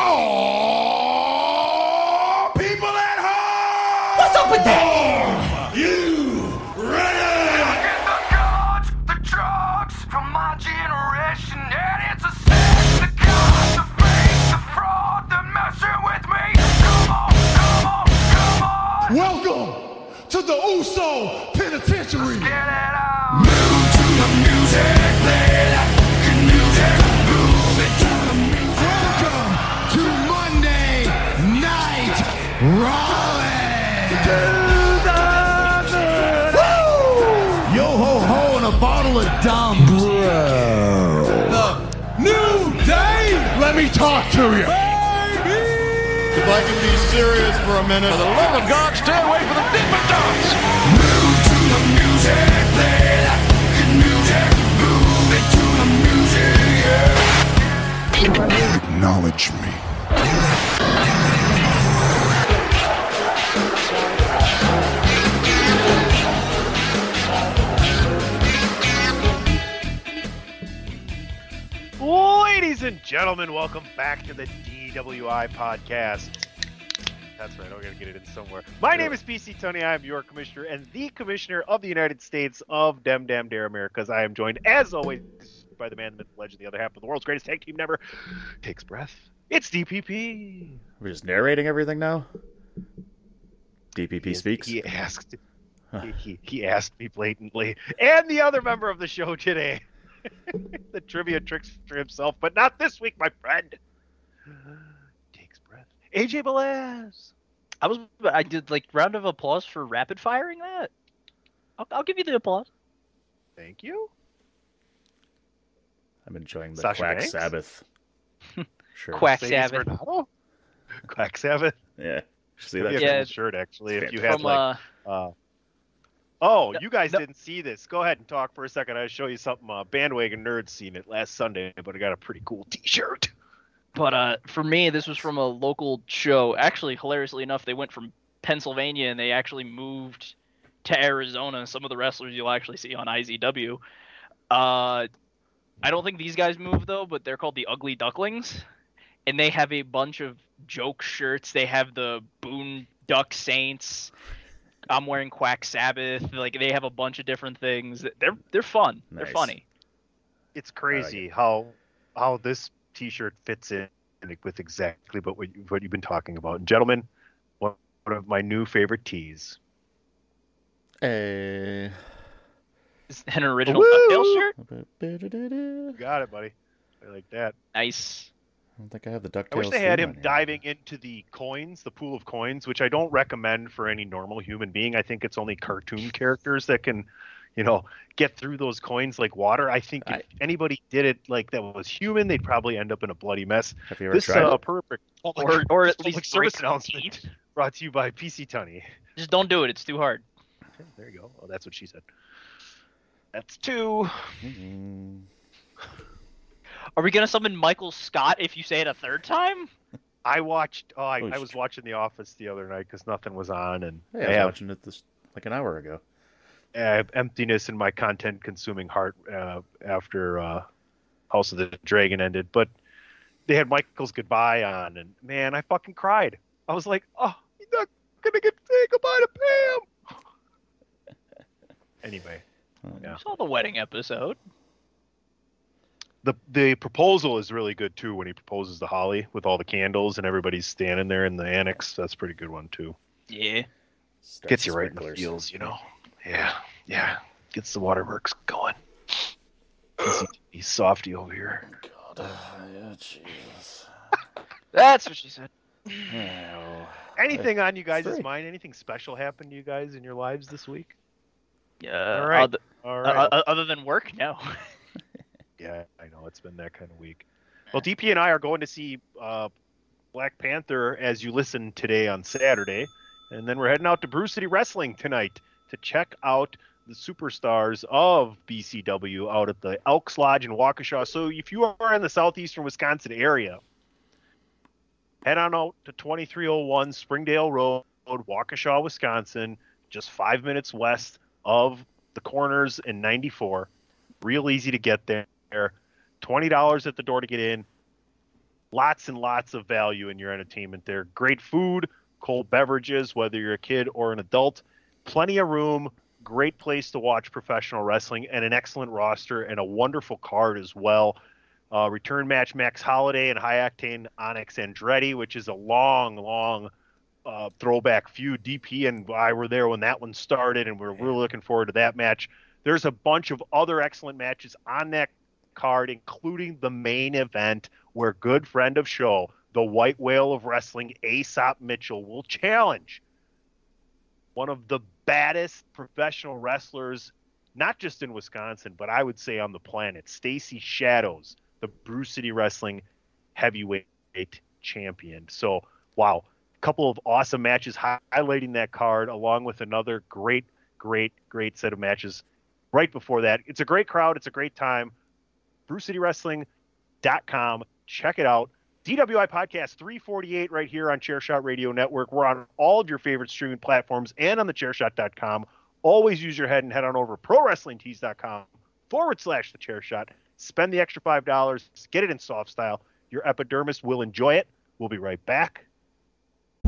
Oh, people at home! What's up with that? To you. If I can be serious for a minute. For the love of God, stay away from the Dippin' Dots. Move to the music, play that good music. Move it to the music, yeah. Acknowledge me. Ladies and gentlemen, welcome back to the DWI podcast. That's right, I'm gonna get it in somewhere. My name is PC Tunney. I am your commissioner and the commissioner of the United States of Dem Dem Dare Americas. I am joined, as always, by the man, the myth, the legend, the other half of the world's greatest tag team never takes breath. It's DPP. We're just narrating everything now. DPP speaks. He asked. He, he, he asked me blatantly, and the other member of the show today, the trivia tricks for himself, but not this week, my friend. Takes breath. AJ Belaz. I was I did like round of applause for rapid firing that. I'll, I'll give you the applause. Thank you. I'm enjoying the Sasha Quack Banks? Sabbath. Sure. Quack Mercedes Sabbath Varnado? Quack Sabbath. Yeah. See That'd that? a Yeah. shirt actually. If you From, had from like, uh uh, oh, you guys no- didn't see this. Go ahead and talk for a second. I'll show you something. Uh, bandwagon nerds seen it last Sunday, but I got a pretty cool T-shirt. but uh for me this was from a local show. Actually, hilariously enough, they went from Pennsylvania and they actually moved to Arizona. Some of the wrestlers you'll actually see on IZW. Uh I don't think these guys moved though, but they're called the Ugly Ducklings. And they have a bunch of joke shirts. They have the Boone Duck Saints. I'm wearing Quack Sabbath. Like they have a bunch of different things. They're they're fun. They're funny. It's crazy how how this T-shirt fits in with exactly what you, what you've been talking about. Gentlemen, one one of my new favorite tees. Eh. Is an original Woo! DuckTales shirt. Got it, buddy. I like that. Nice. Don't think I have the DuckTales. I wish they had him on here. diving into the coins, the pool of coins, which I don't recommend for any normal human being. I think it's only cartoon characters that can, you know, get through those coins like water. I think if I- anybody did it like that was human, they'd probably end up in a bloody mess. Have you ever This tried uh, it? perfect Or or at least service announcement brought to you by PC Tunney. Just don't do it. It's too hard. Okay, there you go. Oh, that's what she said. That's two. Mm. Are we gonna summon Michael Scott if you say it a third time? I watched. Oh, I, Oh, I was watching The Office the other night because nothing was on, and Hey, I I was have watching it this like an hour ago. I have emptiness in my content consuming heart uh, after uh, House of the Dragon ended. But they had Michael's goodbye on, and man, I fucking cried. I was like, oh, he's not gonna get to say goodbye to Pam. anyway, Yeah. You saw the wedding episode. The the proposal is really good too when he proposes to Holly with all the candles and everybody's standing there in the annex. That's a pretty good one too. Yeah. Start Gets you right in the feels, you know. Yeah, yeah. Gets the waterworks going. He's softy over here. God, uh, yeah, Jesus. That's what she said. Oh. Anything on you guys' Free. mind? Anything special happened to you guys in your lives this week? Yeah. All right. Other, All uh, uh, other than work, no. yeah, I know it's been that kind of week. Well, DP and I are going to see uh, Black Panther as you listen today on Saturday, and then we're heading out to Brew City Wrestling tonight to check out the superstars of BCW out at the Elks Lodge in Waukesha. So if you are in the southeastern Wisconsin area, head on out to 2301 Springdale Road, Waukesha, Wisconsin, just five minutes west of the corners in 94. Real easy to get there. $20 at the door to get in. Lots and lots of value in your entertainment there. Great food, cold beverages, whether you're a kid or an adult. Plenty of room. Great place to watch professional wrestling and an excellent roster and a wonderful card as well. Uh, return match Max Holiday and High Octane Onyx Andretti, which is a long, long uh, throwback feud. DP and I were there when that one started, and we're really looking forward to that match. There's a bunch of other excellent matches on that card, including the main event where good friend of show, the White Whale of Wrestling, Aesop Mitchell, will challenge one of the baddest professional wrestlers, not just in Wisconsin, but I would say on the planet, Stacy Shadows, the Brew City Wrestling heavyweight champion. So, wow, a couple of awesome matches highlighting that card, along with another great, great, great set of matches right before that. It's a great crowd. It's a great time. BrewCityWrestling.com. Check it out. DWI Podcast 348 right here on Chairshot Radio Network. We're on all of your favorite streaming platforms and on the chairshot.com. Always use your head and head on over prowrestlingtees.com forward slash the chairshot. Spend the extra $5. Get it in soft style. Your epidermis will enjoy it. We'll be right back.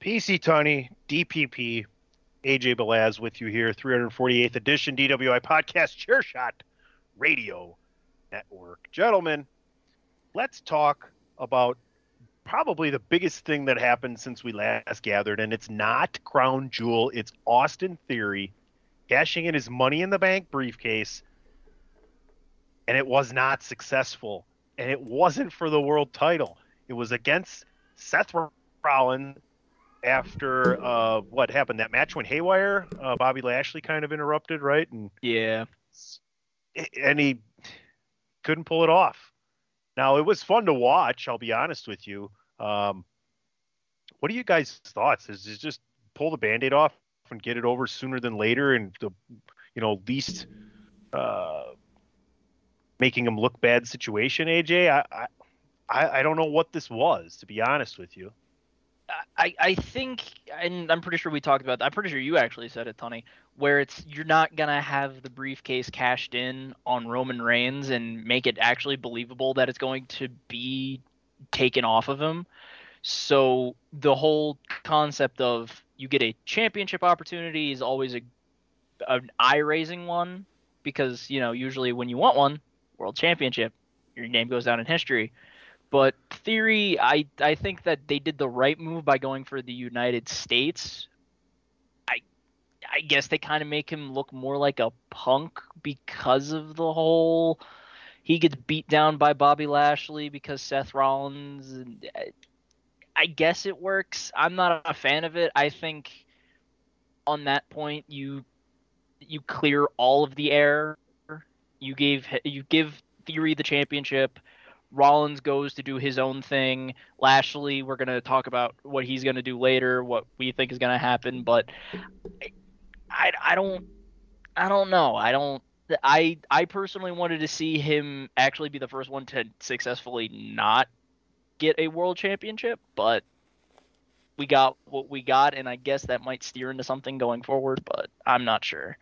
PC Tunney, DPP, AJ Belaz with you here, 348th edition DWI Podcast Chair Shot Radio Network. Gentlemen, let's talk about probably the biggest thing that happened since we last gathered, and it's not Crown Jewel, it's Austin Theory cashing in his money in the bank briefcase, and it was not successful. And it wasn't for the world title. It was against Seth Rollins after uh, what happened that match when Haywire, uh, Bobby Lashley kind of interrupted, right? And Yeah. and he couldn't pull it off. Now it was fun to watch. I'll be honest with you. Um, what are you guys' thoughts? Is it just pull the band-aid off and get it over sooner than later, and the you know least uh, making him look bad situation? AJ, I, I I don't know what this was to be honest with you. I, I think, and I'm pretty sure we talked about that. I'm pretty sure you actually said it, Tony, where it's you're not gonna have the briefcase cashed in on Roman Reigns and make it actually believable that it's going to be taken off of him. So the whole concept of you get a championship opportunity is always a an eye raising one because you know usually when you want one world championship your name goes down in history But Theory, I I think that they did the right move by going for the United States. I I guess they kind of make him look more like a punk because of the whole he gets beat down by Bobby Lashley because Seth Rollins and I- I guess it works. I'm not a fan of it. I think on that point you you clear all of the air. You gave you give Theory the championship. Rollins goes to do his own thing. Lashley, we're gonna talk about what he's gonna do later, what we think is gonna happen, but I, I don't I don't know. I don't I I personally wanted to see him actually be the first one to successfully not get a world championship, but we got what we got and I guess that might steer into something going forward, but I'm not sure.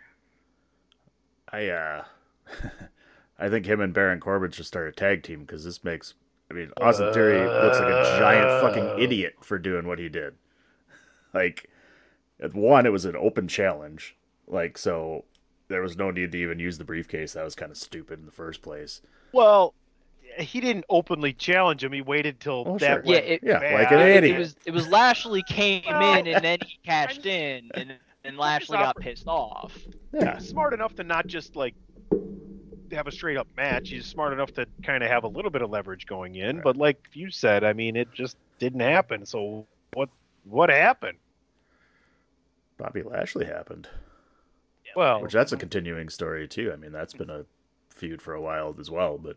I uh, I think him and Baron Corbin should start a tag team because this makes. I mean, Austin Theory looks like a giant fucking uh. idiot for doing what he did. Like, at one, it was an open challenge. Like, so there was no need to even use the briefcase. That was kind of stupid in the first place. Well, he didn't openly challenge him. He waited till Oh, that sure. went Yeah, it- Yeah, bad. like an It- idiot. It was it was Lashley came in and then he cashed in and and Lashley got pissed off. Yeah, He's smart enough to not just like have a straight up match. He's smart enough to kind of have a little bit of leverage going in. Right. But like you said, I mean, it just didn't happen. So what what happened? Bobby Lashley happened. Well, Which that's a continuing story too. I mean, that's been a feud for a while as well. But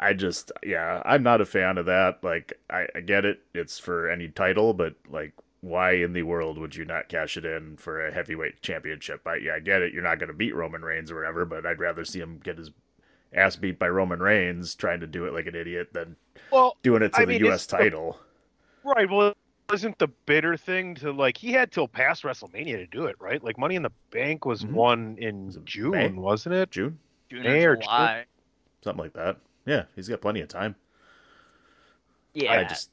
I just, yeah, I'm not a fan of that. Like, I, I get it; it's for any title, but like, why in the world would you not cash it in for a heavyweight championship? I, yeah, I get it. You're not going to beat Roman Reigns or whatever, but I'd rather see him get his ass beat by Roman Reigns trying to do it like an idiot than well, doing it to I the mean, U.S. it's the- title. right. Well, isn't the bitter thing to like he had till past WrestleMania to do it, right? Like Money in the Bank was Mhm. won in Was June, May? wasn't it? June, June May or or July. something like that. Yeah, he's got plenty of time. Yeah. I just,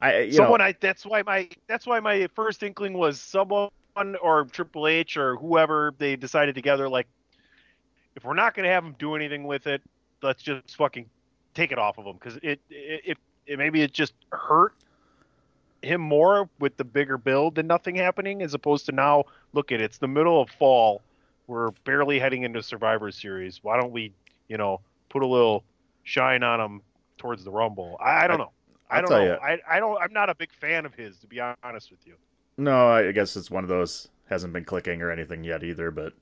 I you someone know, I that's why my that's why my first inkling was someone or Triple H or whoever they decided together like if we're not going to have him do anything with it, let's just fucking take it off of him because it, it it it maybe it just hurt him more with the bigger build than nothing happening as opposed to now look at it, it's the middle of fall. We're barely heading into Survivor Series. Why don't we you know put a little shine on him towards the Rumble? I, I don't know I don't know ya. I, I don't I'm not a big fan of his to be honest with you No, I guess it's one of those hasn't been clicking or anything yet either. But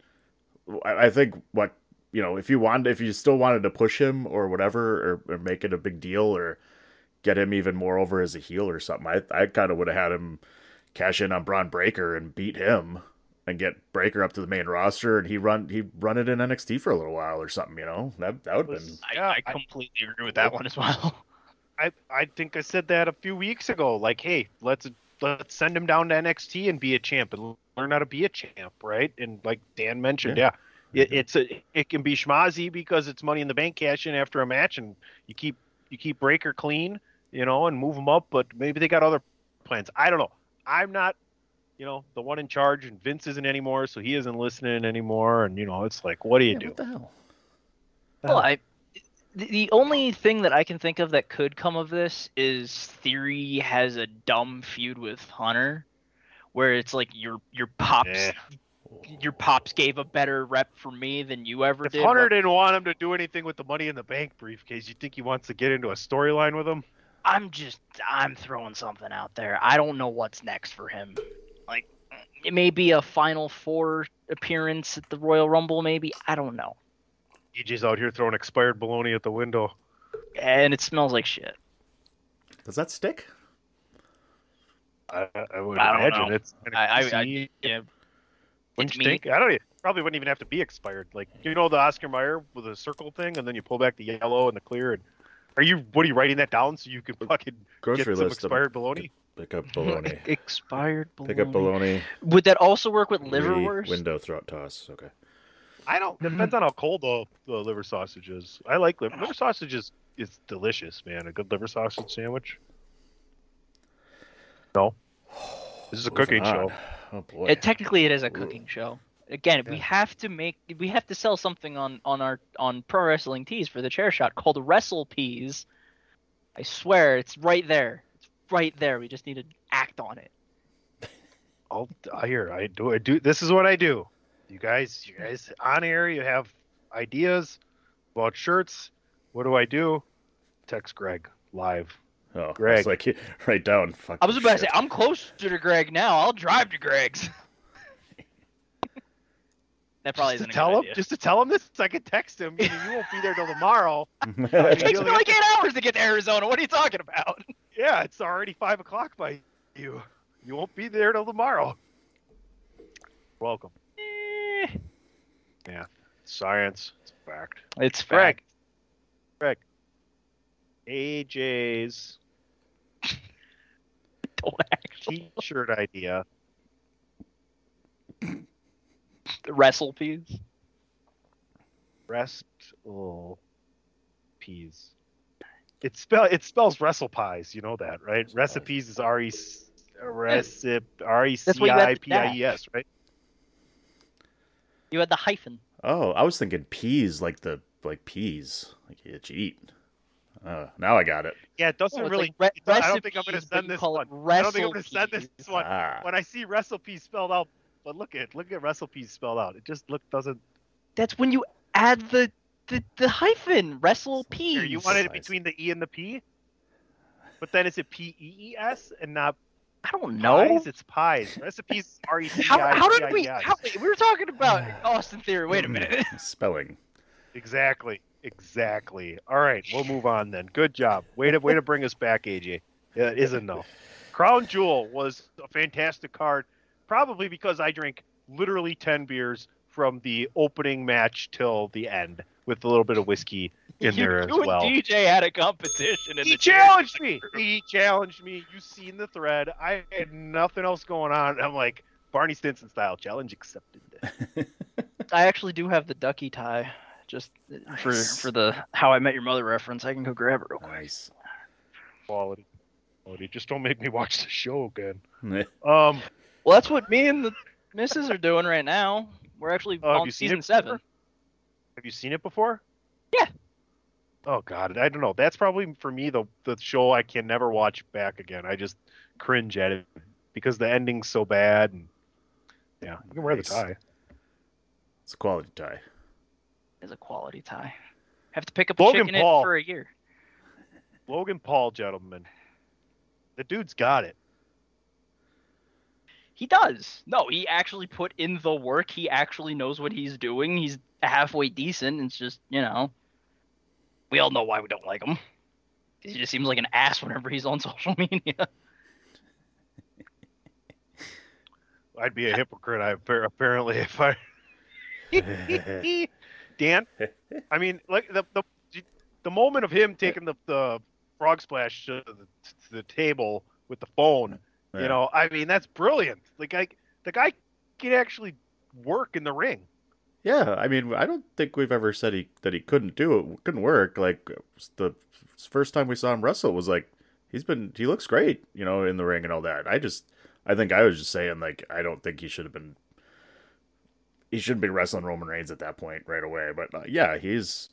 I, I think what you know, if you wanted, if you still wanted to push him or whatever, or, or make it a big deal, or get him even more over as a heel or something, I I kind of would have had him cash in on Bron Breakker and beat him and get Breakker up to the main roster, and he run he run it in NXT for a little while or something. You know, that that would have been I, Yeah, I I- completely agree with that one as well. I I think I said that a few weeks ago. Like, hey, let's let's send him down to NXT and be a champ and learn how to be a champ, right? And like Dan mentioned, yeah, it, it's a it can be schmazzy because it's Money in the Bank cash in after a match, and you keep you keep Breakker clean, you know, and move him up. But maybe they got other plans. I don't know. I'm not. You know, the one in charge, and Vince isn't anymore, so he isn't listening anymore. And you know, it's like, what do you Yeah, do? what the hell? Well, I the, the only thing that I can think of that could come of this is Theory has a dumb feud with Hunter, where it's like your your pops Eh. your pops gave a better rep for me than you ever If did. Hunter but didn't want him to do anything with the Money in the Bank briefcase, you think he wants to get into a storyline with him? I'm just I'm throwing something out there. I don't know what's next for him. Like it may be a Final Four appearance at the Royal Rumble, maybe I don't know. EJ's out here throwing expired bologna at the window. And it smells like shit. Does that stick? I, I would I don't imagine know. it's. I, I, I, yeah. Wouldn't it's you think? I don't. e- Probably wouldn't even have to be expired. Like you know the Oscar Mayer with a circle thing, and then you pull back the yellow and the clear. And are you? What are you writing that down so you can fucking Grocery get some list. Um, expired bologna? Pick up bologna. expired bologna. Pick up bologna. Would that also work with liverwurst? Window throat toss. Okay. I don't. It depends on how cold the, the liver sausage is. I like liver. Liver sausage is is delicious, man. A good liver sausage sandwich. No, this is a oh, cooking show. Oh boy. It, technically, it is a cooking show. Again, we have to make we have to sell something on on our on pro wrestling tees for the chair shot called Wrestle Peas. I swear, it's right there. It's right there. We just need to act on it. I'll I hear I do I do this is what I do. You guys you guys on air you have ideas about shirts. What do I do? Text Greg live. Oh, Greg. Like write down. Fuck I was about to say. I'm closer to Greg now. I'll drive to Greg's. that probably just isn't to tell a good him idea. just to tell him this I could text him. You won't be there till tomorrow. It takes me like eight hours to get to Arizona. What are you talking about? Yeah, it's already five o'clock by you. You won't be there till tomorrow. Welcome. Eh, Yeah. Science. It's fact. It's Greg. Greg. AJ's Don't actually. t-shirt idea. The Wrestle peas. Rest oh, peas. It spell it spells wrestle pies. You know that, right? Recipes is R E R E C what you had I P I E S, right? You had the hyphen. Oh, I was thinking peas, like the like peas, like you eat. Uh, now I got it. Yeah, it doesn't Oh, really. like re- I don't think I'm going to send this one. I don't think I'm going to send this one. Ah. When I see recipe spelled out, but look at look at recipe spelled out. It just look doesn't. That's when you add the the, the hyphen. Wrestle peas. You wanted it between the E and the P, but then is it P E E S and not I don't know. pies? It's pies. Recipes R E C How, I how did we? S. How, we were talking about Austin Theory. Wait a mm-hmm. minute. Spelling. Exactly. Exactly. All right, we'll move on then. Good job. Way to way to bring us back, AJ. Yeah, uh, it isn't though. Crown Jewel was a fantastic card, probably because I drank literally ten beers from the opening match till the end, with a little bit of whiskey in you, there as you well. and DJ had a competition. In He the challenged me. He challenged me. You seen the thread? I had nothing else going on. I'm like Barney Stinson style. Challenge accepted. I actually do have the ducky tie. Just for Nice. for the How I Met Your Mother reference, I can go grab it real quick. Nice. Quality. Quality. Just don't make me watch the show again. Um. Well, that's what me and the missus are doing right now. We're actually have on season seven. Have you seen it before? Yeah. Oh God, I don't know. That's probably for me the the show I can never watch back again. I just cringe at it because the ending's so bad. And yeah, you can wear the tie. It's a quality tie. It's a quality tie. Have to pick up Logan a chicken Paul. in for a year. Logan Paul, gentlemen, the dude's got it. He does. No, he actually put in the work. He actually knows what he's doing. He's halfway decent. It's just, you know, we all know why we don't like him. He just seems like an ass whenever he's on social media. I'd be a hypocrite. I apparently if I. Dan, I mean, like the the the moment of him taking the the frog splash to the, to the table with the phone. Yeah. You know, I mean, that's brilliant. Like, I, the guy can actually work in the ring. Yeah, I mean, I don't think we've ever said he that he couldn't do it, couldn't work. Like the first time we saw him wrestle was like he's been he looks great, you know, in the ring and all that. I just I think I was just saying like I don't think he should have been he shouldn't be wrestling Roman Reigns at that point right away. But uh, yeah, he's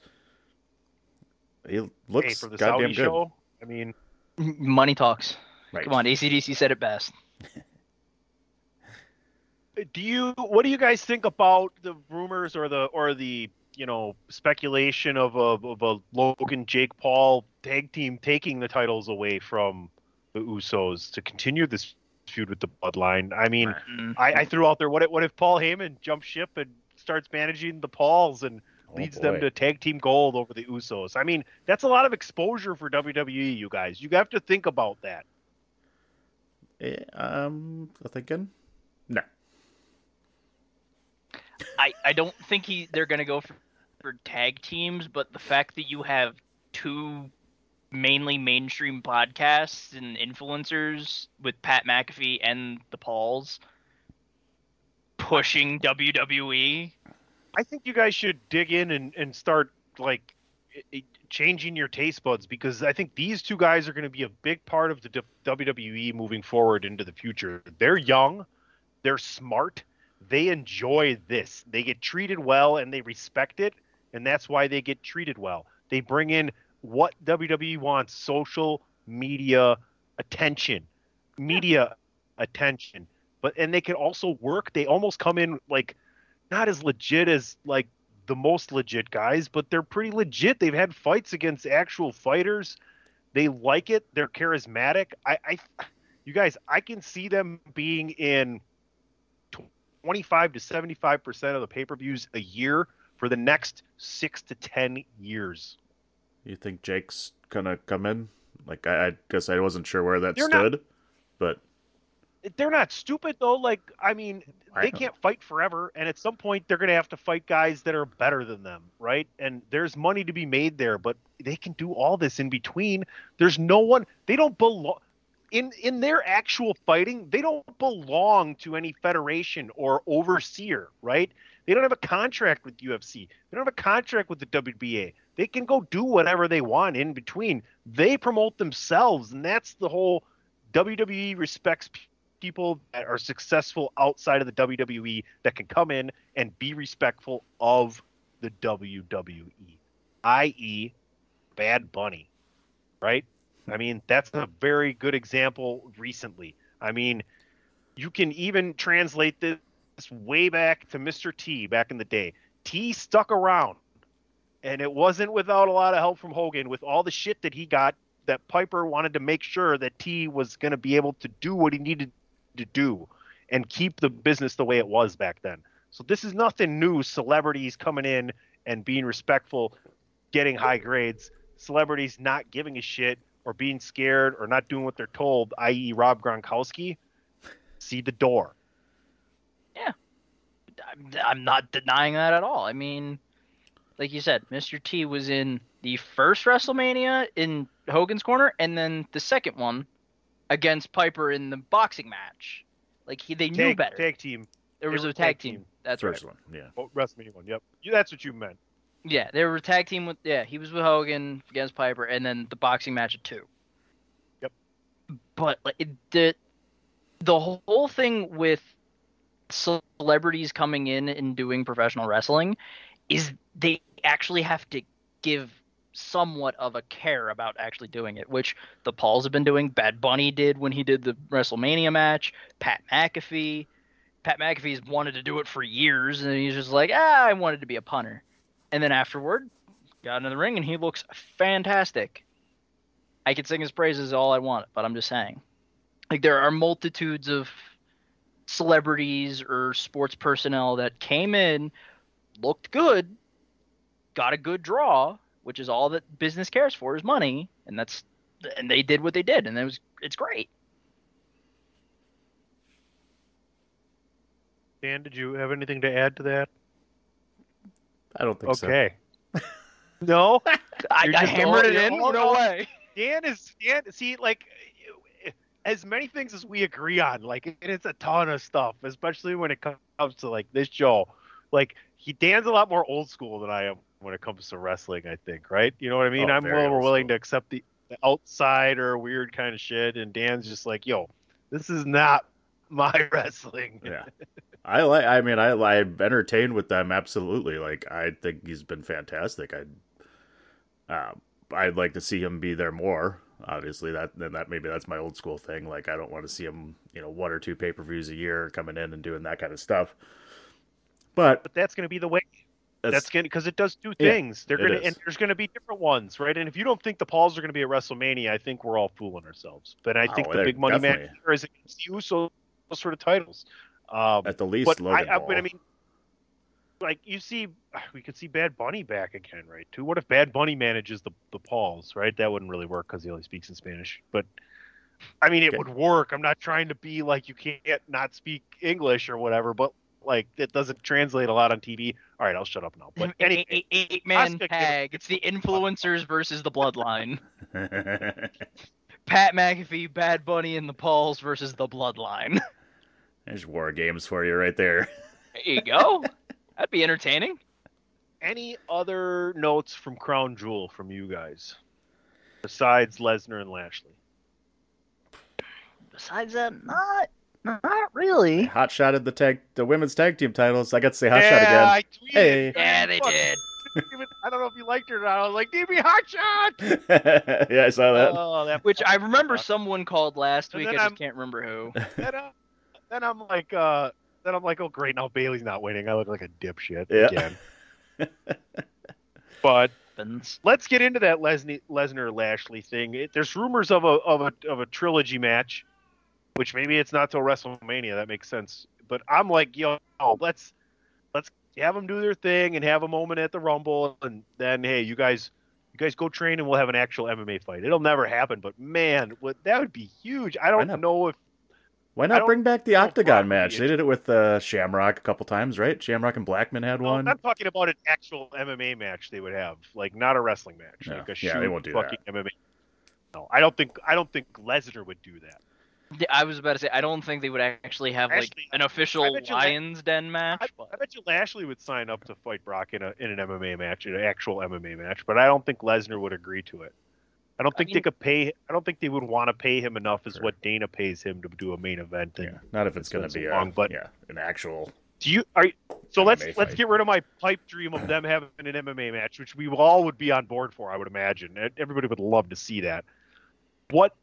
he Hey, looks for the goddamn Saudi good. show, I mean, Money talks. Right. Come on, ACDC said it best. do you what do you guys think about the rumors or the or the you know speculation of a of a Logan Jake Paul tag team taking the titles away from the Usos to continue this feud with the Bloodline? I mean, Mm. I, I threw out there what if, what if Paul Heyman jumps ship and starts managing the Pauls and Oh, leads them to tag team gold over the Usos? I mean, that's a lot of exposure for WWE, you guys. You have to think about that. Eh, um, I'm thinking no. I, I don't think he they're gonna go for, for tag teams, but the fact that you have two mainly mainstream podcasts and influencers with Pat McAfee and the Pauls pushing WWE. I think you guys should dig in and, and start like changing your taste buds because I think these two guys are going to be a big part of the WWE moving forward into the future. They're young, they're smart, they enjoy this. They get treated well and they respect it, and that's why they get treated well. They bring in what WWE wants: social media attention, media attention. But and they can also work. They almost come in like not as legit as like the most legit guys, but they're pretty legit. They've had fights against actual fighters. They like it. They're charismatic. I, I you guys, I can see them being in 25 to 75 percent of the pay-per-views a year for the next six to ten years. You think Jake's gonna come in? Like I, I guess I wasn't sure where that They're not- stood, but They're not stupid though. Like I mean, they know. can't fight forever, and at some point they're going to have to fight guys that are better than them, right? And there's money to be made there, but they can do all this in between. There's no one. They don't belong in in their actual fighting. They don't belong to any federation or overseer, right? They don't have a contract with UFC. They don't have a contract with the WBA. They can go do whatever they want in between. They promote themselves, and that's the whole WWE respects people that are successful outside of the WWE that can come in and be respectful of the WWE, i.e., Bad Bunny, right? I mean, that's a very good example recently. I mean, you can even translate this way back to Mr. T back in the day. T stuck around, and it wasn't without a lot of help from Hogan with all the shit that he got. That Piper wanted to make sure that T was going to be able to do what he needed to do and keep the business the way it was back then. So this is nothing new. Celebrities coming in and being respectful, getting high grades. Celebrities not giving a shit or being scared or not doing what they're told, i.e., Rob Gronkowski. See the door. I'm, I'm not denying that at all. I mean, like you said, Mr. T was in the first WrestleMania in Hogan's corner, and then the second one against Piper in the boxing match. Like he, they knew Tag, better. tag team. there was they a tag, tag team. team. That's first right. one, yeah. Oh, WrestleMania one. Yep. Yeah, that's what you meant. Yeah, they were a tag team with. Yeah, he was with Hogan against Piper, and then the boxing match at two. Yep. But like it, the the whole thing with celebrities coming in and doing professional wrestling is they actually have to give somewhat of a care about actually doing it, which the Pauls have been doing. Bad Bunny did when he did the WrestleMania match. Pat McAfee. Pat McAfee's wanted to do it for years, and he's just like, ah, I wanted to be a punter. And then afterward, got into the ring, and he looks fantastic. I could sing his praises all I want, but I'm just saying. Like, there are multitudes of celebrities or sports personnel that came in, looked good, got a good draw, which is all that business cares for is money, and that's and they did what they did, and it was it's great. Dan, did you have anything to add to that? I don't think so. Okay. no, I, I hammered all- it in. No way. Dan is Dan. See, like as many things as we agree on, like and it's a ton of stuff, especially when it comes to like this show. Like he Dan's a lot more old school than I am when it comes to wrestling. I think, right? You know what I mean? Oh, I'm more old willing to accept the, the outside or weird kind of shit, and Dan's just like, yo, this is not my wrestling. Yeah. I like. I mean, I I'm entertained with them absolutely. Like, I think he's been fantastic. I, uh, I'd like to see him be there more. Obviously, that then that maybe that's my old school thing. Like, I don't want to see him, you know, one or two pay per views a year coming in and doing that kind of stuff. But But that's going to be the way. that's, That's going because it does two Yeah, things. They're going to, and there's going to be different ones, right? And if you don't think the Pauls are going to be at WrestleMania, I think we're all fooling ourselves. But I think Oh, the big money here is against the Usos sort of titles. Um, at the least but Logan I, I, but I mean, like you see, we could see Bad Bunny back again, right? Too. What if Bad Bunny manages the the Pauls, right? That wouldn't really work because he only speaks in Spanish. But I mean, it Okay. would work. I'm not trying to be like you can't not speak English or whatever, but like it doesn't translate a lot on TV. All right, I'll shut up now. But An anyway, eight, eight, eight man Asuka tag. It's the influencers versus the bloodline. Pat McAfee, Bad Bunny, and the Pauls versus the bloodline. There's war games for you right there. There you go. That'd be entertaining. any other notes from Crown Jewel from you guys besides Lesnar and Lashley? Besides that, not not really. Hot shot at the tag, the women's tag team titles. I got to say hot yeah, shot again. I tweeted. Hey. Yeah, they Fuck, did. I don't know if you liked it or not. I was like, DB Hotshot! yeah, I saw that. Oh, that Which I remember someone called last week. I just I'm- can't remember who. then, uh, then I'm like, uh, then I'm like, oh great, now Bayley's not winning. I look like a dipshit Yeah. again. but let's get into that Lesnar Lesnar Lashley thing. It, there's rumors of a of a of a trilogy match, which maybe it's not till WrestleMania. That makes sense. But I'm like, yo, let's let's have them do their thing and have a moment at the Rumble, and then hey, you guys. You guys go train and we'll have an actual MMA fight. It'll never happen, but man, what that would be huge. I don't not? know if Why not bring back the Octagon match? They did it with uh, Shamrock a couple times, right? Shamrock and Blackman had No, one. I'm talking about an actual MMA match they would have, like not a wrestling match, No. like a yeah, they won't do fucking MMA. No, I don't think I don't think Lesnar would do that. Yeah, I was about to say I don't think they would actually have like an official bet you La- Lions Den match. I, I bet you Lashley would sign up to fight Brock in a in an MMA match, in an actual MMA match, but I don't think Lesnar would agree to it. I don't think they mean- could pay. I don't think they would want to pay him enough as Sure. what Dana pays him to do a main event. And yeah, not if it's going to be long, a, but- yeah, an actual. Do you are you, so? let's MMA let's get rid of my pipe dream of them having an MMA match, which we all would be on board for. I would imagine everybody would love to see that. What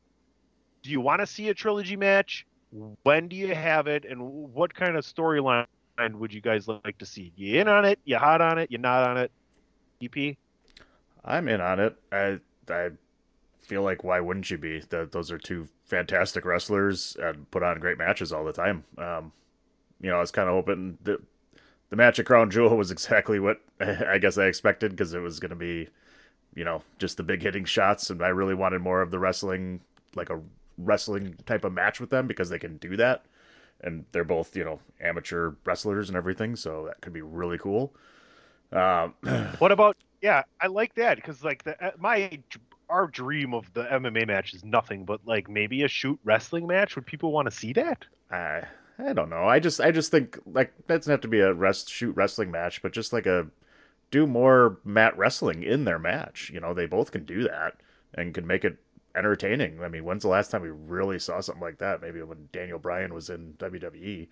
do you want to see a trilogy match? When do you have it, and what kind of storyline would you guys like to see? You in on it? You hot on it? You not on it? EP? I'm in on it. I I feel like why wouldn't you be? That those are two fantastic wrestlers and put on great matches all the time. Um, you know, I was kind of hoping that the match at Crown Jewel was exactly what I guess I expected because it was going to be, you know, just the big hitting shots, and I really wanted more of the wrestling, like a wrestling type of match with them because they can do that, and they're both you know amateur wrestlers and everything, so that could be really cool. Um, What about? Yeah, I like that because like the uh, my our dream of the MMA match is nothing but like maybe a shoot wrestling match. Would people want to see that? I I don't know. I just I just think like that doesn't have to be a rest shoot wrestling match, but just like a do more mat wrestling in their match. You know, they both can do that and can make it entertaining. I mean, when's the last time we really saw something like that? Maybe when Daniel Bryan was in WWE.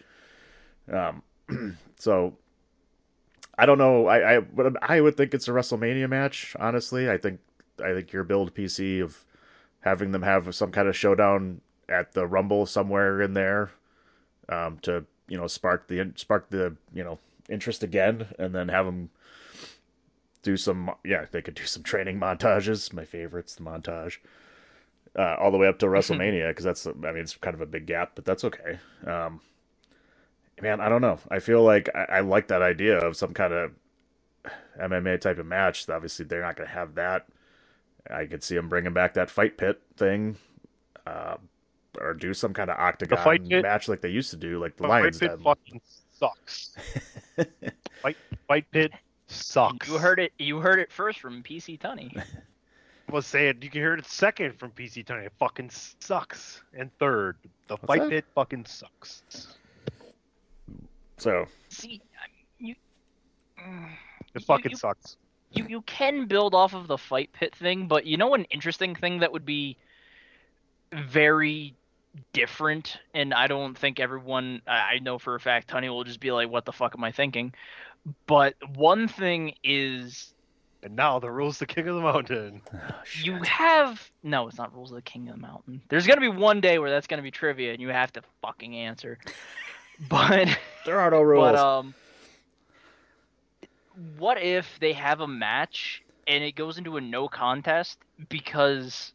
Um, so I don't know. I I but I would think it's a WrestleMania match. Honestly, I think I think your build PC of having them have some kind of showdown at the Rumble somewhere in there um, to you know spark the spark the you know interest again, and then have them do some yeah they could do some training montages. My favorites, the montage. Uh, all the way up to WrestleMania because that's I mean it's kind of a big gap, but that's okay. Um, man, I don't know. I feel like I, I like that idea of some kind of MMA type of match. Obviously, they're not going to have that. I could see them bringing back that fight pit thing, uh, or do some kind of octagon fight pit- match like they used to do, like the Fight Lions Pit Den. fucking sucks. fight Fight Pit sucks. you heard it. You heard it first from PC Tunney. I was saying you can hear it second from PC Tunney. It fucking sucks. And third, the What's Fight that? Pit fucking sucks. So See, I- you. Mm, It You- fucking you- sucks. You you can build off of the fight pit thing, but you know an interesting thing that would be very different, and I don't think everyone I I know for a fact Tony will just be like, "What the fuck am I thinking?" But one thing is And now the rules the king of the mountain. you have no, it's not rules of the king of the mountain. There's gonna be one day where that's gonna be trivia, and you have to fucking answer. But there are no rules. But um, what if they have a match and it goes into a no contest because,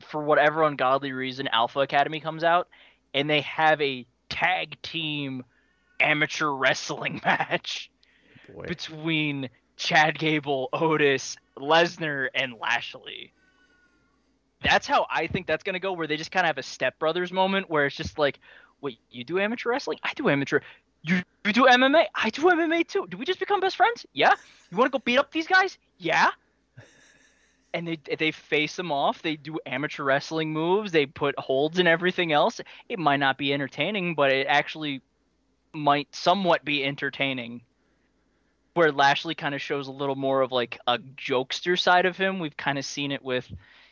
for whatever ungodly reason, Alpha Academy comes out and they have a tag team amateur wrestling match Boy. between Chad Gable, Otis, Lesnar, and Lashley. That's how I think that's gonna go. Where they just kind of have a stepbrothers moment, where it's just like, wait, you do amateur wrestling? I do amateur. You, you do MMA? I do MMA too. Do we just become best friends? Yeah. You want to go beat up these guys? Yeah. And they they face them off. They do amateur wrestling moves. They put holds and everything else. It might not be entertaining, but it actually might somewhat be entertaining. Where Lashley kind of shows a little more of like a jokester side of him. We've kind of seen it with,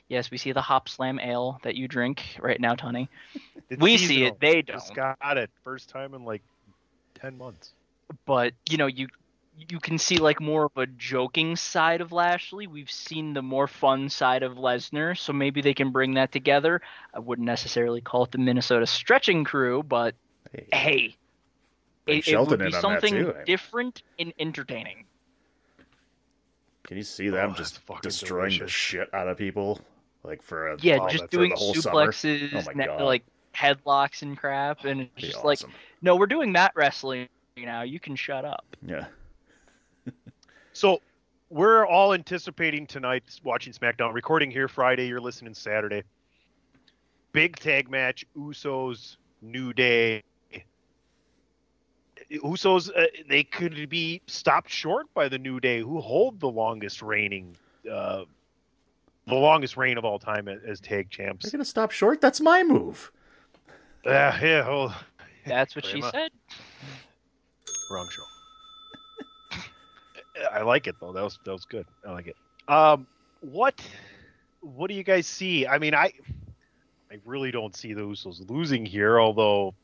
yes, we see the Hopslam Ale that you drink right now, Tony. It's We see it, they Just don't. got it first time in like ten months. but you know you you can see like more of a joking side of Lashley. We've seen the more fun side of Lesnar, so maybe they can bring that together. I wouldn't necessarily call it the Minnesota stretching crew, but Hey, hey, it, it would be something too. different and entertaining. Can you see them Oh, just that's fucking destroying the shit out of people? Like for a Yeah, Oh, just that's doing the whole suplexes, Oh my ne- God. like headlocks and crap, and it's Be just like, awesome. No, we're doing mat wrestling now. You can shut up. yeah. So we're all anticipating tonight watching SmackDown. Recording here Friday, you're listening Saturday. Big tag match, Usos, New Day. Usos, uh, they could be stopped short by the New Day, who hold the longest reigning, uh, the longest reign of all time as, as tag champs. They're gonna stop short. That's my move. Uh, yeah, oh, That's what Pretty she much. said. wrong show. I like it though. That was that was good. I like it. Um, what what do you guys see? I mean, I I really don't see the Usos losing here. Although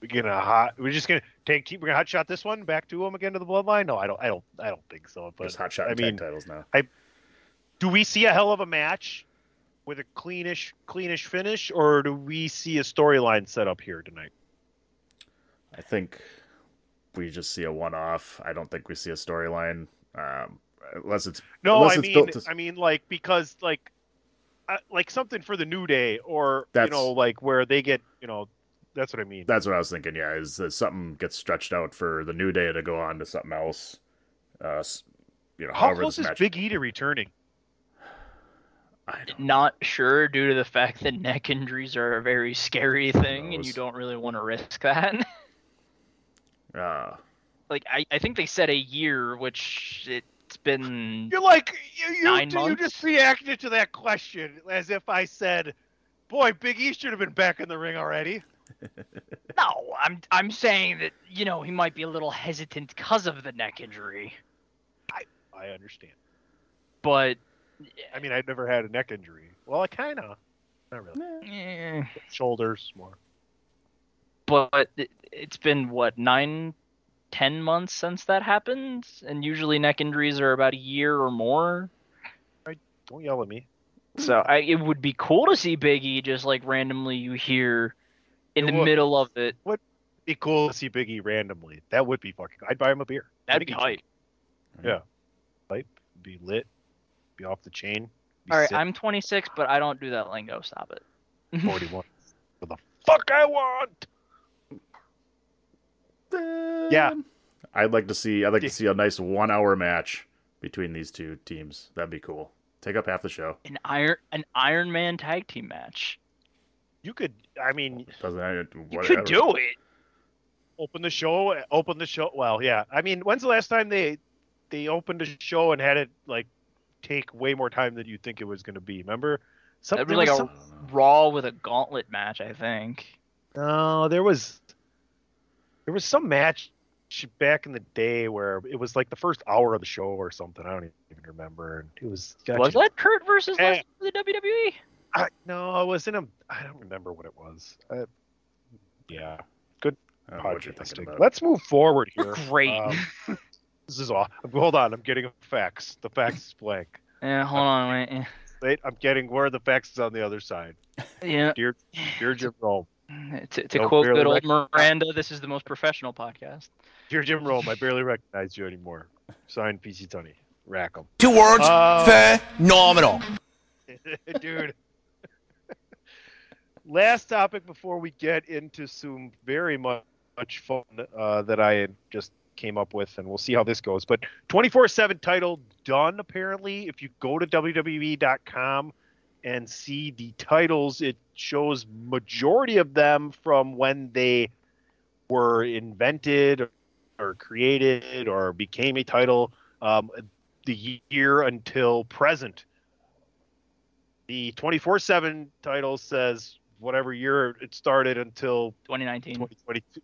we're gonna hot, we're just gonna take we're gonna hot shot this one back to them again to the bloodline. No, I don't. I don't. I don't think so. But Just hot shot I mean, titles now. I do we see a hell of a match with a cleanish cleanish finish, or do we see a storyline set up here tonight? I think we just see a one-off. I don't think we see a storyline, um, unless it's No, unless I it's mean, built to- I mean, like because like, uh, like something for the new day, or That's- you know, like where they get, you know, that's what I mean. That's what I was thinking. Yeah, is that something gets stretched out for the new day to go on to something else. Uh, you know, How close this is match. Big E to returning? I don't. Sure due to the fact that neck injuries are a very scary thing, and you don't really want to risk that. Uh, like I, I think they said a year, which it's been You're like you you, Nine you months? just reacted to that question as if I said, "Boy, Big E should have been back in the ring already." no. I'm I'm saying that you know he might be a little hesitant because of the neck injury, I understand. but I mean, I've never had a neck injury. Well, I kind of, not really. eh, Shoulders more. But it, it's been what nine, ten months since that happened, and usually neck injuries are about a year or more. Don't yell at me. So I, it would be cool to see Big E just like randomly you hear in It the would. middle of it. Would be cool to see Big E randomly. That would be fucking. I'd buy him a beer. That'd be Big E. hype. Yeah. Hype. Be lit. Be off the chain. Be All right, sick. I'm 26, but I don't do that lingo. Stop it. 41. what the fuck I want? Yeah. I'd like to see. I'd like to see a nice one-hour match between these two teams. That'd be cool. Take up half the show. An Iron an Iron Man tag team match. You could. I mean, Doesn't. You whatever. could do it. open the show. Open the show. Well, yeah. I mean, when's the last time they they opened a show and had it like take way more time than you think it was going to be? Remember? Something That'd be like was a some- Raw with a gauntlet match, I think. No, there was there was some match back in the day where it was like the first hour of the show or something. I don't even remember. And it was Was that Kurt versus. Lesnar for the WWE? I, no, it was in a. I don't remember what it was. Uh, yeah, good I don't know what you're thinking podcasting. about. Let's move forward here. Great. Um, this is all. Hold on, I'm getting facts. The facts is blank. Yeah, hold on, wait. Wait, I'm getting where the facts is on the other side. Yeah. Dear, dear Jim Rome. To, to Don't quote barely good old recognize- Miranda, this is the most professional podcast. Dear Jim Rome, I barely recognize you anymore. Signed PC Tunney. Rack 'em. Two words, Uh, phenomenal. Dude. Last topic before we get into some very much fun uh, that I just came up with, and we'll see how this goes. But 24 7 title done, apparently. If you go to WWE.com and see the titles, it shows majority of them from when they were invented or created or became a title um, the year until present. The 24 7 title says whatever year it started until 2019. 2022,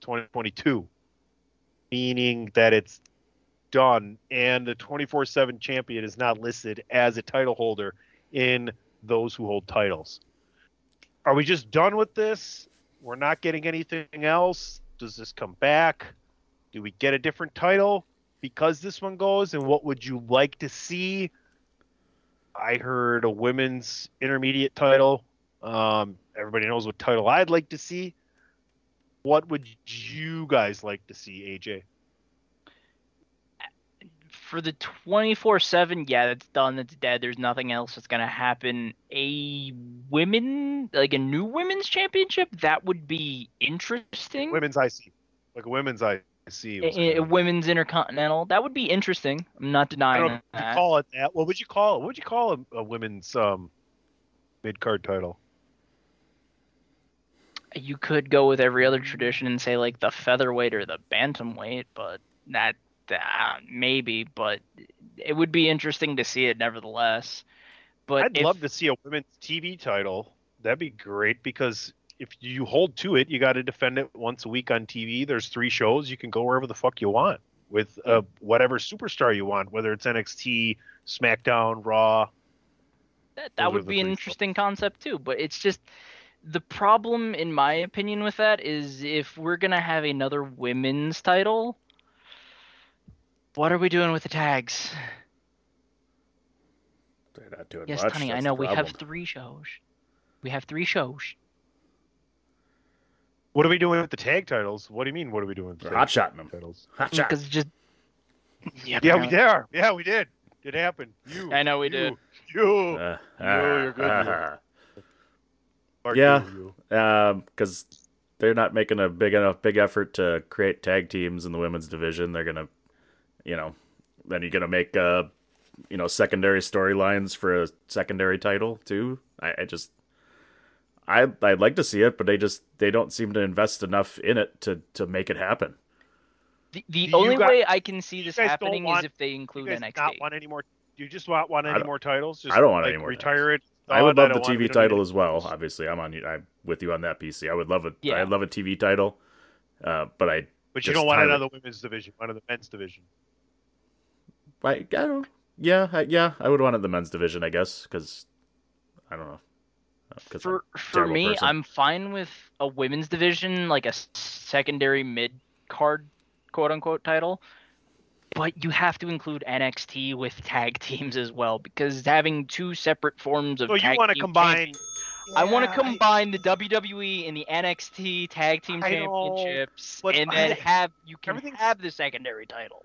2022 meaning that it's done and the 24 7 champion is not listed as a title holder in those who hold titles. Are we just done with this? We're not getting anything else? Does this come back? Do we get a different title? because this one goes, and what would you like to see? I heard a women's intermediate title. Um, everybody knows what title I'd like to see. What would you guys like to see, AJ? For the 24 7, yeah, that's done. That's dead. There's nothing else that's going to happen. A women, like a new women's championship, that would be interesting. Women's IC, like a women's IC. A, a women's intercontinental, that would be interesting. I'm not I denying don't know if you call it that. What would you call it? What would you call a, a women's um, mid card title? you could go with every other tradition and say like the featherweight or the bantamweight, but that uh, maybe, but it would be interesting to see it nevertheless. But I'd if- love to see a women's TV title. That'd be great because if you hold to it, you got to defend it once a week on TV. There's three shows. You can go wherever the fuck you want with uh, whatever superstar you want, whether it's NXT, SmackDown, Raw. that, that would be an interesting concept too. But it's just the problem, in my opinion, with that is if we're gonna have another women's title, what are we doing with the tags? They're not doing Yes, much. Tony, I know the we have three shows. We have three shows. What are we doing with the tag titles? What do you mean? What are we doing? With the They're hot shotting them. titles? Hot shot. Because just yeah, Yeah, we apparently- did. Yeah, we did. It happened. You. I know we you, did. You. Uh, No, you're good, uh, you're- Yeah. you, because they're not making a big enough big effort to create tag teams in the women's division. They're gonna, you know, then you're gonna make uh, you know, secondary storylines for a secondary title too. I, I just, I I'd like to see it, but they just they don't seem to invest enough in it to to make it happen. The, the You only got- way I can see this happening want- is if they You include guys NXT. not want any more? Do you just want want I any don't- more titles? Just I don't want like, any more Retire it. I would love the don't want- TV title as well. Obviously, I'm on. I'm with you on that, PC. I would love it. Yeah. I'd love a TV title, uh, but I But you don't want another women's division, one of the men's division. I, I don't. Yeah, I, yeah, I would want it in the men's division, I guess, because I don't know. Uh, 'cause for for me, person. I'm fine with a women's division, like a secondary mid card, quote unquote title. But you have to include NXT with tag teams as well, because having two separate forms of So you want to combine? champion- I want to Yeah, combine the WWE and the NXT tag team I know, championships, but and I- then have you can have the secondary title.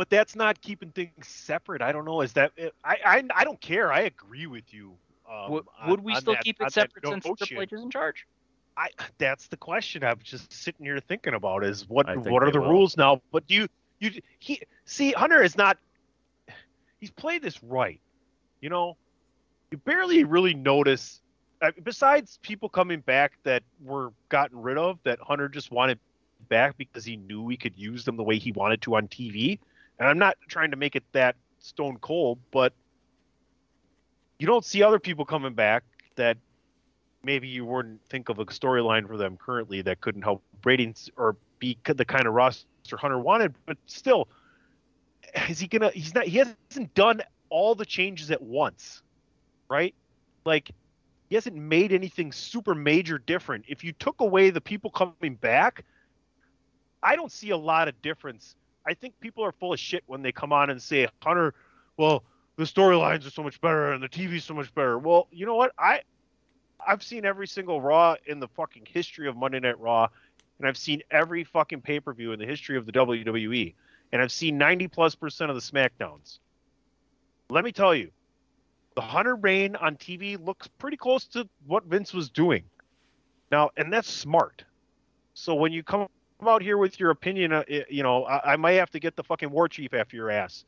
But that's not keeping things separate. I don't know. Is that? I I, I don't care. I agree with you. Um, would, on- would we still that- keep it separate since notion. Triple H is in charge? I that's the question I'm just sitting here thinking about is what what are the will. rules now? But you you he see Hunter is not he's played this right. You know, you barely really notice uh, besides people coming back that were gotten rid of that Hunter just wanted back because he knew he could use them the way he wanted to on TV. And I'm not trying to make it that stone cold, but you don't see other people coming back that maybe you wouldn't think of a storyline for them currently that couldn't help ratings or be the kind of roster Hunter wanted. But still, is he gonna? He's not. He hasn't done all the changes at once, right? Like he hasn't made anything super major different. If you took away the people coming back, I don't see a lot of difference. I think people are full of shit when they come on and say Hunter, well, the storylines are so much better and the TV's so much better. Well, you know what? I I've seen every single Raw in the fucking history of Monday Night Raw, and I've seen every fucking pay per view in the history of the WWE, and I've seen 90 plus percent of the SmackDowns. Let me tell you, the Hunter reign on TV looks pretty close to what Vince was doing. Now, and that's smart. So when you come out here with your opinion, uh, you know, I, I might have to get the fucking war chief after your ass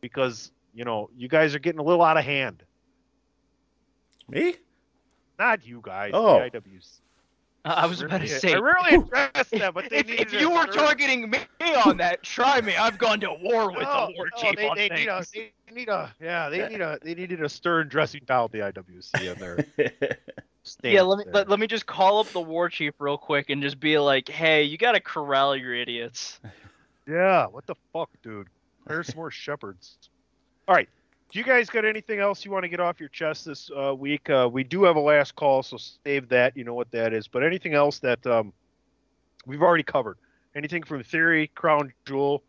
because you know you guys are getting a little out of hand. Me? Not you guys. Oh. The IWs. Uh, I was about to say. I rarely address them, but they if, needed if you were third- targeting me on that, try me. I've gone to war with No, the war no, chief they, on they need a, they need a, yeah, they need a, they needed a stern dressing down the IWC in there. Yeah, let me let, let me just call up the war chief real quick and just be like, "Hey, you gotta corral your idiots." Yeah, what the fuck, dude? Hire some more shepherds. All right. Do you guys got anything else you want to get off your chest this uh, week? Uh, we do have a last call, so save that. You know what that is. But anything else that um, we've already covered? Anything from Theory, Crown Jewel,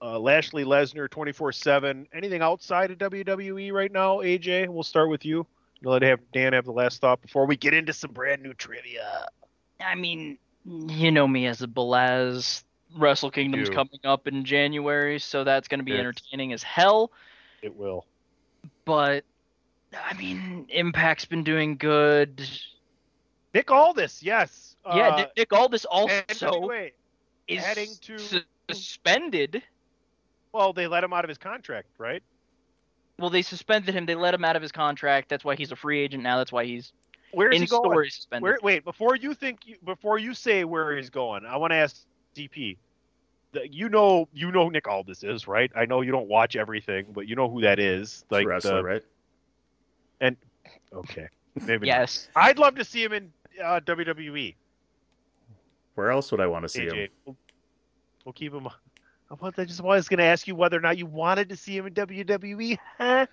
uh, Lashley Lesnar 24 7. Anything outside of WWE right now, AJ? We'll start with you. Let have Dan have the last thought before we get into some brand new trivia. I mean, you know me as a Belaz. Wrestle Kingdom's do. coming up in January, so that's going to be Yes. entertaining as hell. It will. But I mean, Impact's been doing good. Nick Aldis, yes. yeah, Uh, Nick, Nick Aldis also NWA is heading to- suspended. Well, they let him out of his contract, right? Well, they suspended him. They let him out of his contract. That's why he's a free agent now. That's why he's Where's in he going? story suspended. Where, wait, before you think, you, before you say where he's going, I want to ask DP. The, you know, you know who Nick Aldis is, right? I know you don't watch everything, but you know who that is. Like Like wrestler, the, right? And okay, maybe not. Yes. I'd love to see him in uh, WWE. Where else would I want to see AJ, him? we'll, we'll keep him. I. I just was going to ask you whether or not you wanted to see him in WWE. Huh?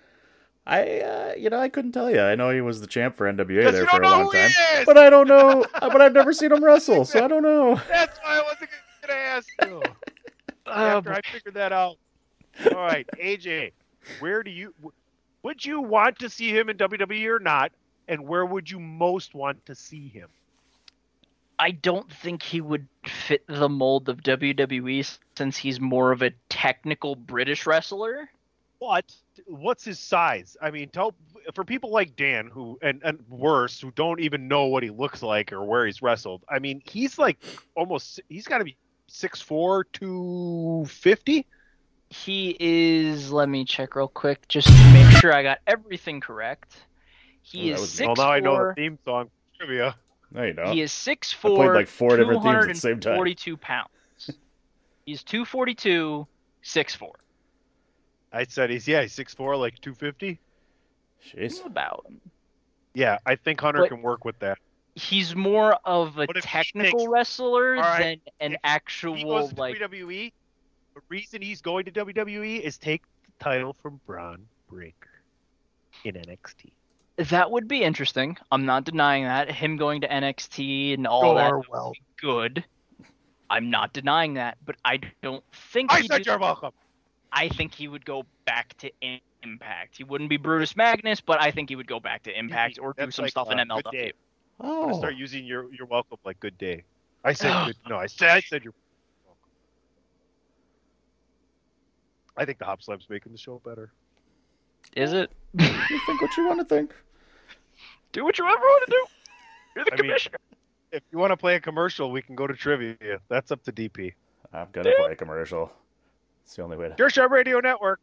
I, uh, you know, I couldn't tell you. I know he was the champ for NWA there for a long time, but I don't know. but I've never seen him wrestle, so I don't know. That's why I wasn't going to ask you. After I figured that out. All right, AJ, where do you would you want to see him in WWE or not? And where would you most want to see him? I don't think he would fit the mold of WWE since he's more of a technical British wrestler. What? What's his size? I mean, tell for people like Dan who and and worse who don't even know what he looks like or where he's wrestled. I mean, he's like almost he's got to be 6'4", 250? He is. Let me check real quick just to make sure I got everything correct. He that is was- six Well, now I know the theme song trivia. No, you don't. He is six I played like four different themes at the same time. 242 pounds. He's two forty two, six four. I said he's yeah, he's 6'4", like two fifty. Jeez. About. Him. Yeah, I think Hunter But- can work with that. He's more of a But if he technical takes- wrestler All right, than an He actual goes to like. WWE. The reason he's going to WWE is take the title from Bron Breakker in NXT. That would be interesting. I'm not denying that. Him going to NXT and all that Sure, would well. be good. I'm not denying that, but I don't think I said do- you're welcome. I think he would go back to Impact. He wouldn't be Brutus Magnus, but I think he would go back to Impact or do That's some like, stuff in uh, Good MLW. day. I'm gonna Oh, start using your your welcome like good day. I said good. No, I said I said you're welcome. I think the Hopslam's making the show better. Is it? you think what you want to think. Do what you ever want to do. You're the I mean- commissioner. If you want to play a commercial, we can go to trivia. That's up to DP. I'm gonna play a commercial. It's the only way to. Chairshot Radio Network.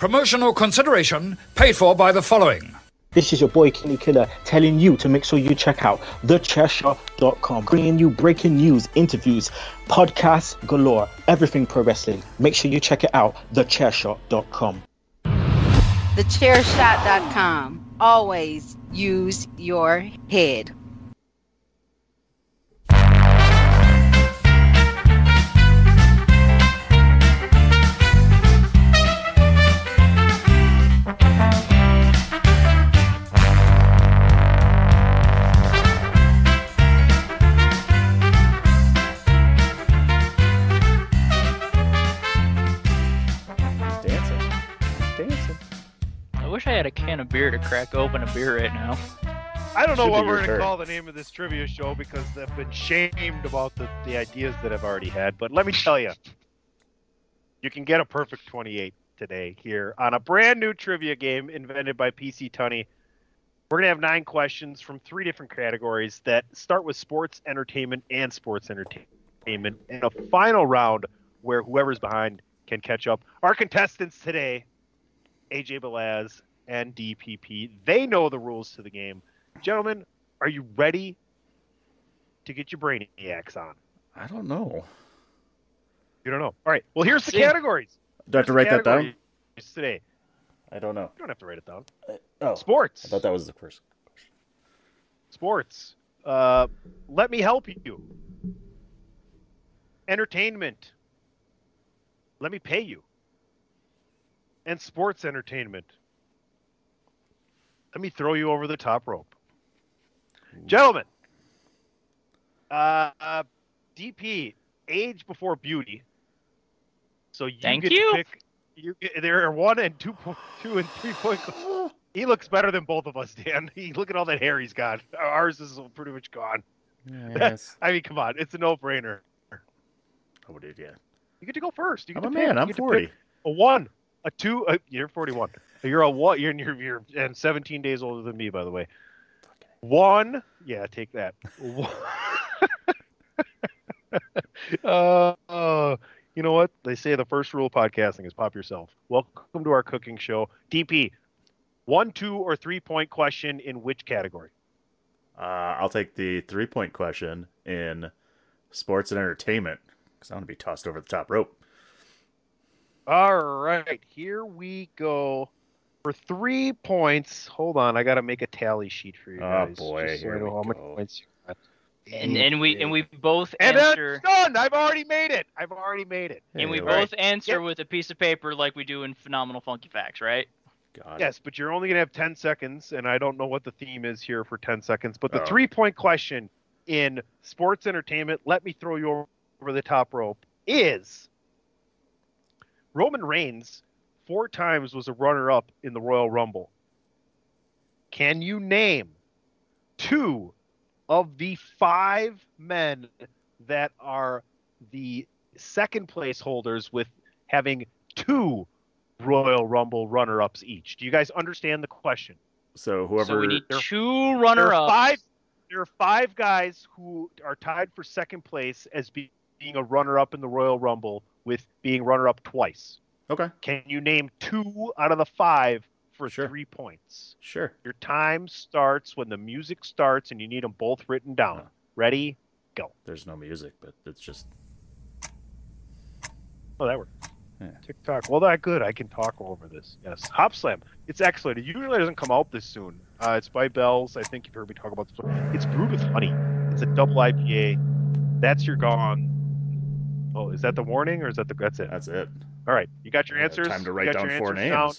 Promotional consideration paid for by the following. This is your boy Kenny Killer telling you to make sure you check out thechairshot.com, bringing you breaking news, interviews, podcasts galore, everything pro wrestling. Make sure you check it out, thechairshot.com. Thechairshot.com. Always use your head. Had a can of beer to crack open a beer right now. I don't know Should what we're going to call the name of this trivia show because they've been shamed about the, the ideas that I've already had. But let me tell you, you can get a perfect 28 today here on a brand new trivia game invented by PC Tunney. We're going to have nine questions from three different categories that start with sports, entertainment, and sports entertainment, and a final round where whoever's behind can catch up. Our contestants today, AJ Belaz and DPP, they know the rules to the game. Gentlemen, are you ready to get your brainiacs on? I don't know. You don't know. All right. Well, here's the See. categories. Do I have to write that down? Today. I don't know. You don't have to write it down. Oh, Sports. I thought that was the first. question. Sports. Uh, let me help you. Entertainment. Let me pay you. And sports entertainment. Let me throw you over the top rope. Gentlemen, uh, uh, DP, age before beauty. So you Thank get you. to pick. You get, there are one and two point two and three point. He looks better than both of us, Dan. He look at all that hair he's got. Ours is pretty much gone. Yes. I mean, come on, it's a no-brainer. Oh, dude, yeah. You get to go first. You get I'm a to pick. man. I'm 40. A one, a two. A, you're 41. You're a what? You're, you're you're and 17 days older than me, by the way. One. Yeah, take that. Uh, uh, you know what? They say the first rule of podcasting is pop yourself. Welcome to our cooking show. DP, one, two, or three point question in which category? Uh, I'll take the three point question in sports and entertainment because I want to be tossed over the top rope. All right, here we go. For three points, hold on, I got to make a tally sheet for you oh, guys. Oh, boy, just so I here know we how many go. points you got. And and we and we both And answer that's done. I've already made it. I've already made it. and we Hey, both answer Yep. with a piece of paper like we do in Phenomenal Funky Facts, right? God. Yes, but you're only going to have 10 seconds, and I don't know what the theme is here for 10 seconds. But the Oh. three point question in sports entertainment, let me throw you over the top rope, is Roman Reigns four times was a runner up in the Royal Rumble. Can you name two of the five men that are the second place holders with having two Royal Rumble runner ups each? Do you guys understand the question? So whoever So we need two runner are ups. five. There are five guys who are tied for second place as be- being a runner-up in the Royal Rumble, with being runner-up twice. Okay, Can you name two out of the five for Sure. three points? sure. Your time starts when the music starts, and you need them both written down. Oh. Ready? Go. There's no music, but it's just Oh, that works. Yeah. TikTok. Well, that good. I can talk over this. Yes. Hopslam. It's excellent. It usually doesn't come out this soon. Uh, it's by Bells. I think you've heard me talk about this. One. It's brewed with honey. It's a double IPA. That's your gone. Oh, is that the warning or is that the? That's it. that's it. All right. You got your Uh, answers. Time to You write got down four names. down?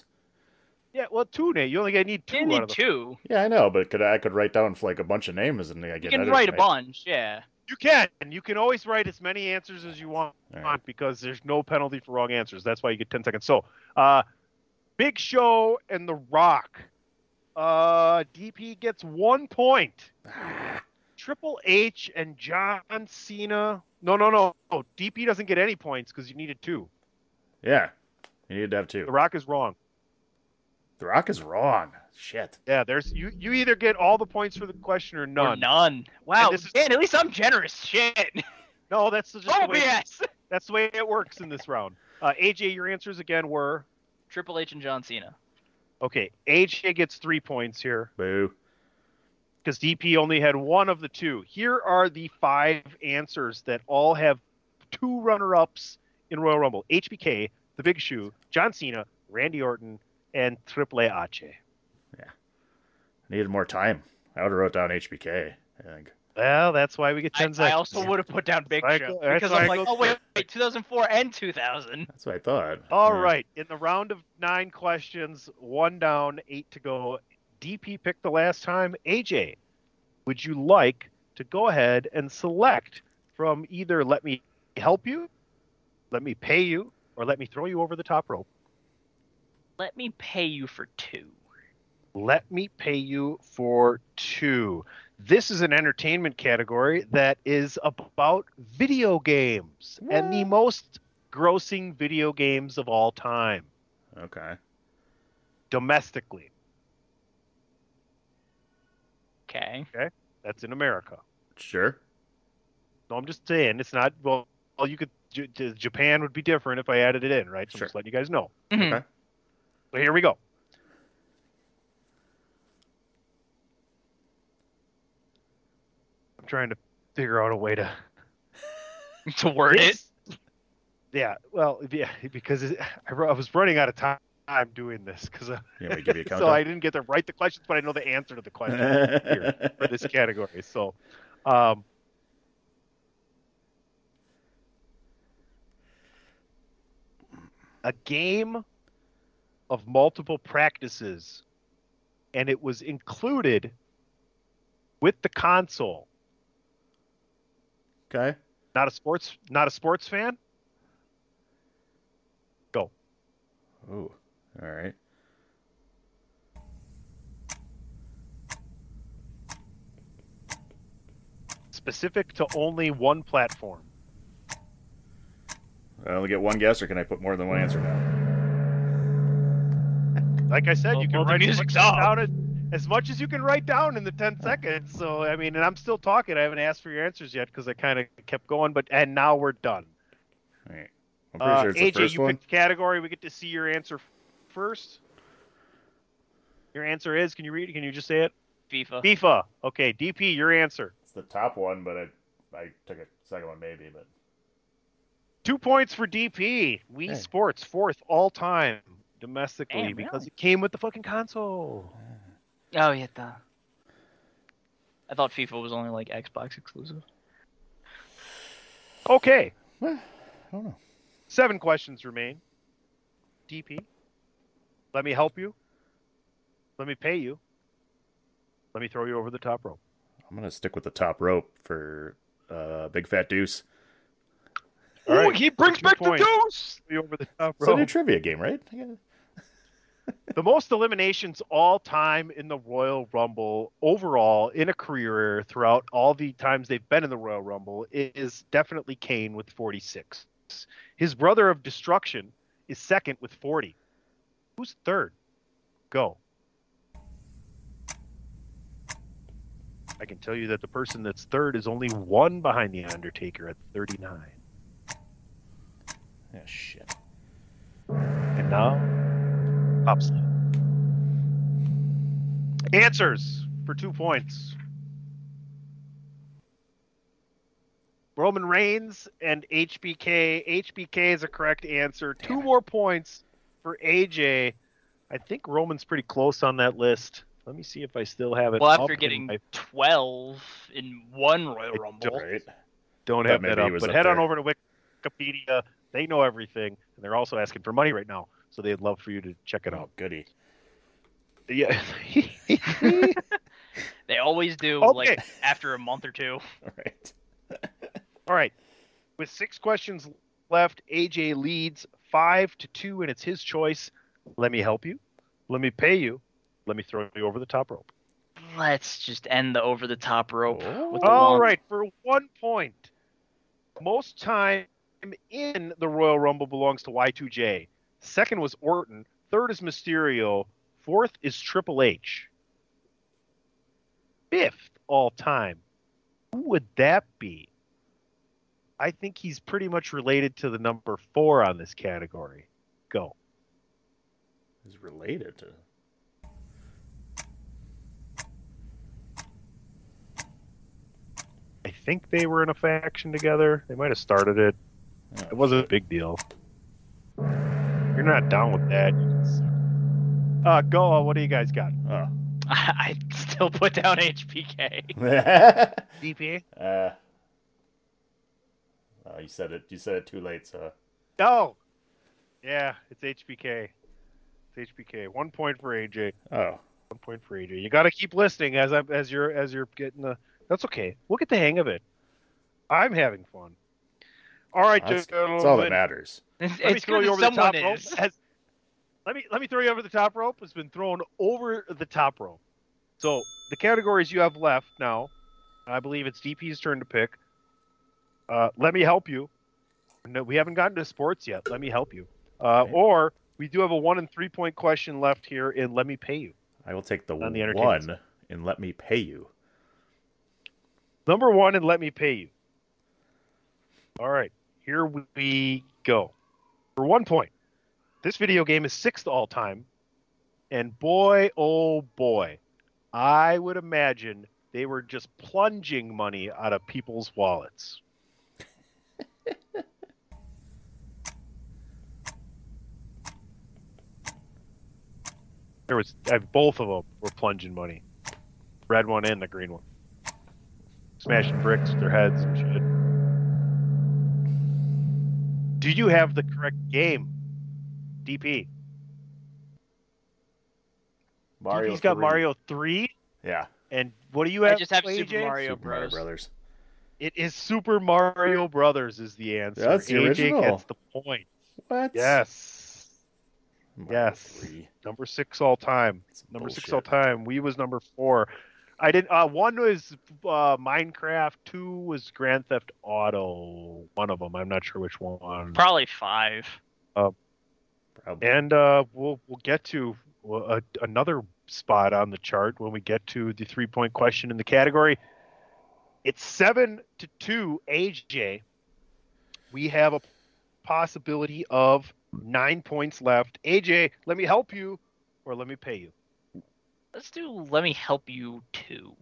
Yeah. Well, two, Nate. You only got need two You out need of the. two. Yeah, I know, but could I could write down like a bunch of names and I get. You get can edit- write a right? bunch, yeah. You can. You can always write as many answers as you want. Right. because there's no penalty for wrong answers. That's why you get 10 seconds. So, uh, Big Show and The Rock. Uh, DP gets one point. Triple H and John Cena. No, no, no. no. DP doesn't get any points because you needed two. Yeah, you needed to have two. The. Rock is wrong. The Rock is wrong. Shit. Yeah, there's you. You either get all the points for the question or Or none. none. Wow, this is- man, at least I'm generous. Shit. No, that's just Oh, the way, BS. that's the way it works in this round. Uh, AJ, your answers again were Triple H and John Cena. okay. AJ gets three points here. Boo. Because DP only had one of the two. Here are the five answers that all have two runner-ups in Royal Rumble: HBK, The Big Show, John Cena, Randy Orton, and Triple H. Yeah. Needed more time. I would have wrote down HBK. I think. Well, that's why we get I, ten I seconds. also would have put down Big That's Show why because why I'm I like, oh wait, wait, 2004 and 2000. That's what I thought. All Yeah. right, in the round of nine questions, one down, eight to go. DP picked the last time. AJ, would you like to go ahead and select from either let me help you, let me pay you, or let me throw you over the top rope? Let me pay you for two. Let me pay you for two. This is an entertainment category that is about video games and the most grossing video games of all time Okay. domestically. Okay. That's in America. Sure. No, I'm just saying it's not. Well, well you could. J- J- Japan would be different if I added it in, right? So I'm Sure. just letting you guys know. Mhm. Okay. But here we go. I'm trying to figure out a way to To word it. Yeah, well, yeah, because it, I, I was running out of time doing this because Yeah, you a so. I didn't get to write the questions, but I know the answer to the question here for this category. So, um, a game of multiple practices, and it was included with the console. Okay. Not a sports, not a sports fan. Go. Ooh, all right. Specific to only one platform. I only get one guess, or can I put more than one answer down? Like I said, Well, you can well, write as much, down as, as much as you can write down in the 10 seconds. So, I mean, and I'm still talking. I haven't asked for your answers yet because I kind of kept going, but and now we're done. All right. I'm pretty Uh, sure it's the AJ, first you one. picked category. We get to see your answer first. Your answer is, can you read it? Can you just say it? FIFA. FIFA. Okay, DP, your answer. It's the top one, but I I took a second one maybe, but Two points for DP. Wii Hey. Sports, fourth all time domestically Damn, because really? it came with the fucking console. Oh yeah, the. I thought FIFA was only like Xbox exclusive. Okay, I don't know. seven questions remain. DP, let me help you. Let me pay you. Let me throw you over the top rope. I'm gonna stick with the top rope for uh, Big Fat Deuce. All Ooh, right, he brings two back the deuce. Throw you over the top rope. It's a new trivia game, right? Yeah. the most eliminations all time in the Royal Rumble overall in a career throughout all the times they've been in the Royal Rumble is definitely Kane with 46. His brother of destruction is second with 40. Who's third? Go. I can tell you that the person that's third is only one behind the Undertaker at 39. Yeah, shit. And now, Popsley. Answers for two points. Roman Reigns and HBK. HBK is a correct answer. Two more points for AJ. I think Roman's pretty close on that list. Let me see if I still have it. Well, up after in getting my- 12 in one Royal Rumble. Right. don't have that up, but up head on over to Wikipedia. They know everything, and they're also asking for money right now, so they'd love for you to check it Oh, out. goody. Yeah. They always do, Okay. like after a month or two. All right. All right. With six questions left, AJ leads five to two, and it's his choice. Let me help you. Let me pay you. Let me throw you over the top rope. Let's just end the over the top rope. With the All one- right, for one point. Most time in the Royal Rumble belongs to Y2J. Second was Orton. Third is Mysterio. Fourth is Triple H. Fifth all time. Who would that be? I think he's pretty much related to the number four on this category. Go. He's related to. I think they were in a faction together. They might have started it. It wasn't a big deal. You're not down with that. you can suck. Uh, go. What do you guys got? Oh. I still put down HBK. DP? uh, oh, you said it. You said it too late. So oh! No. Yeah, it's HBK. It's HBK. One point for AJ. oh, One point for AJ. You got to keep listening as I as you're as you're getting the. That's okay. We'll get the hang of it. I'm having fun. All right, that's, gentlemen. that's all that matters. It's, Let me throw you over the someone top rope. is. Has- let me let me throw you over the top rope. It's been thrown over the top rope. So the categories you have left now, I believe it's DP's turn to pick. Uh, let me help you. No, we haven't gotten to sports yet. Let me help you. Uh, Okay. Or we do have a one and three point question left here in let me pay you. I will take the, On the one and let me pay you. Number one and let me pay you. All right, here we go. For one point, this video game is sixth all time, and boy, oh boy, I would imagine they were just plunging money out of people's wallets. There was uh, both of them were plunging money, red one and the green one smashing bricks with their heads and shit. Do you have the correct game? DP. Mario. DP's got 3. Mario 3. Yeah. And what do you have? I just have AJ? Super Mario Super Mario Bros. Brothers. It is Super Mario Brothers is the answer. That's the AJ original. gets the point. What? Yes. Yes, number six all time. Number six all time. We was number four. I did. Uh, one was uh, Minecraft. Two was Grand Theft Auto. One of them. I'm not sure which one. Probably five. Uh, and uh, we'll we'll get to uh, another spot on the chart when we get to the three point question in the category. It's seven to two, AJ. We have a possibility of nine points left. AJ, let me help you, or let me pay you. Let's do. Let me help you too.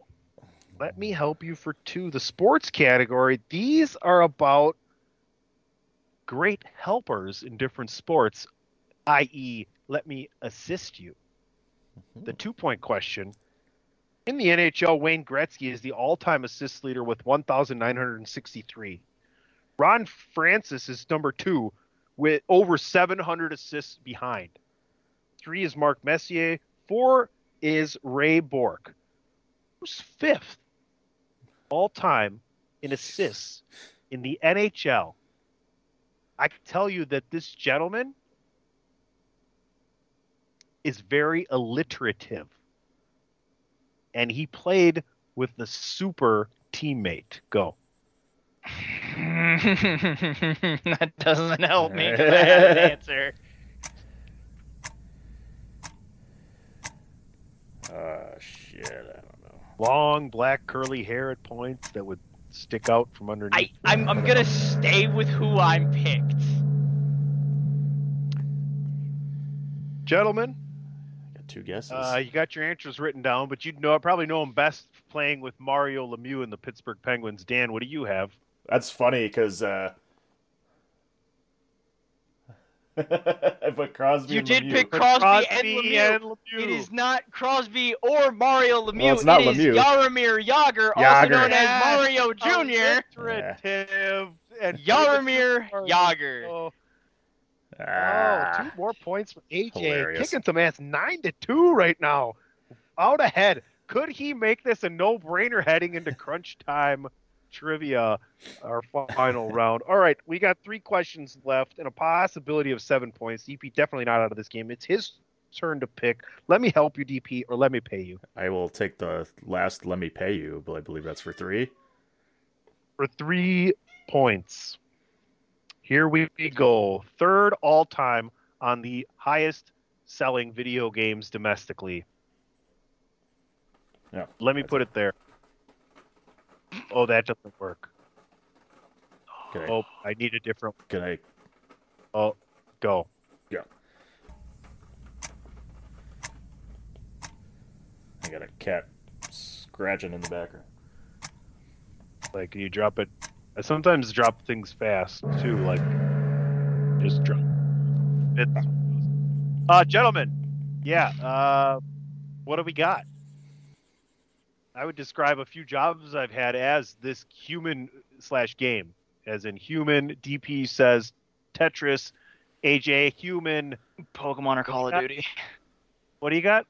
Let me help you for two. The sports category. These are about great helpers in different sports, i.e., let me assist you. Mm-hmm. The two point question. In the NHL, Wayne Gretzky is the all time assist leader with 1,963. Ron Francis is number two with over 700 assists behind. Three is Mark Messier. Four is Ray Bourque. Who's fifth all time in assists in the NHL? I can tell you that this gentleman is very alliterative. And he played with the super teammate. Go. that doesn't help me. I have an answer. Uh, shit, I don't know. Long black curly hair at points that would stick out from underneath. I, I'm, I'm gonna stay with who I'm picked. Gentlemen, Got two guesses. uh, you got your answers written down, but you'd know probably know him best playing with Mario Lemieux and the Pittsburgh Penguins. Dan, what do you have? That's funny because uh, I put Crosby. You and did Lemieux. pick Crosby, Crosby and, Lemieux. and Lemieux. It is not Crosby or Mario Lemieux. it's not It is Lemieux. Jaromir Jagr, also known as Mario Jr. Alliterative and Jaromir Jagr. Oh, Ah, oh, two more points for AJ. Hilarious. Kicking some ass nine to two right now. Out ahead. Could he make this a no brainer heading into crunch time trivia, our final round? All right, we got three questions left and a possibility of seven points. DP definitely not out of this game. It's his turn to pick. Let me help you, DP, or let me pay you. I will take the last. Let me pay you, but I believe that's for three. for three points. Here we go. Third all time on the highest selling video games domestically. Yeah. Let me put it there. Oh, that doesn't work. I, Oh, I need a different. can I Oh, go. Yeah. I got a cat scratching in the background. Like, can you drop it? I sometimes drop things fast too. Like, just drop it. Uh, gentlemen, yeah. Uh, what do we got? I would describe a few jobs I've had as this human slash game, as in human. DP says Tetris, AJ human. Pokemon or Call of Duty. What do you got?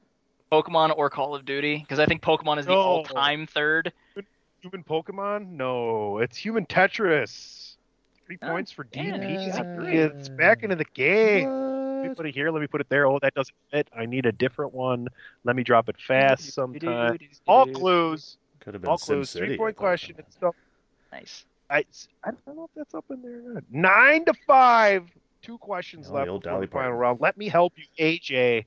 Pokemon or Call of Duty, because I think Pokemon is the No. all-time third. Human Pokemon? No, it's human Tetris. Three Oh, points for DP. yeah. It's back into the game. Let me put it here. Let me put it there. Oh, that doesn't fit. I need a different one. Let me drop it fast sometime. All clues. Could have been All clues. City. Three point question. It's still. Nice. I, I don't know if that's up in there or not. Nine to five. Two questions Oh, the left old before Dolly the final Parton. round. Let me help you, AJ.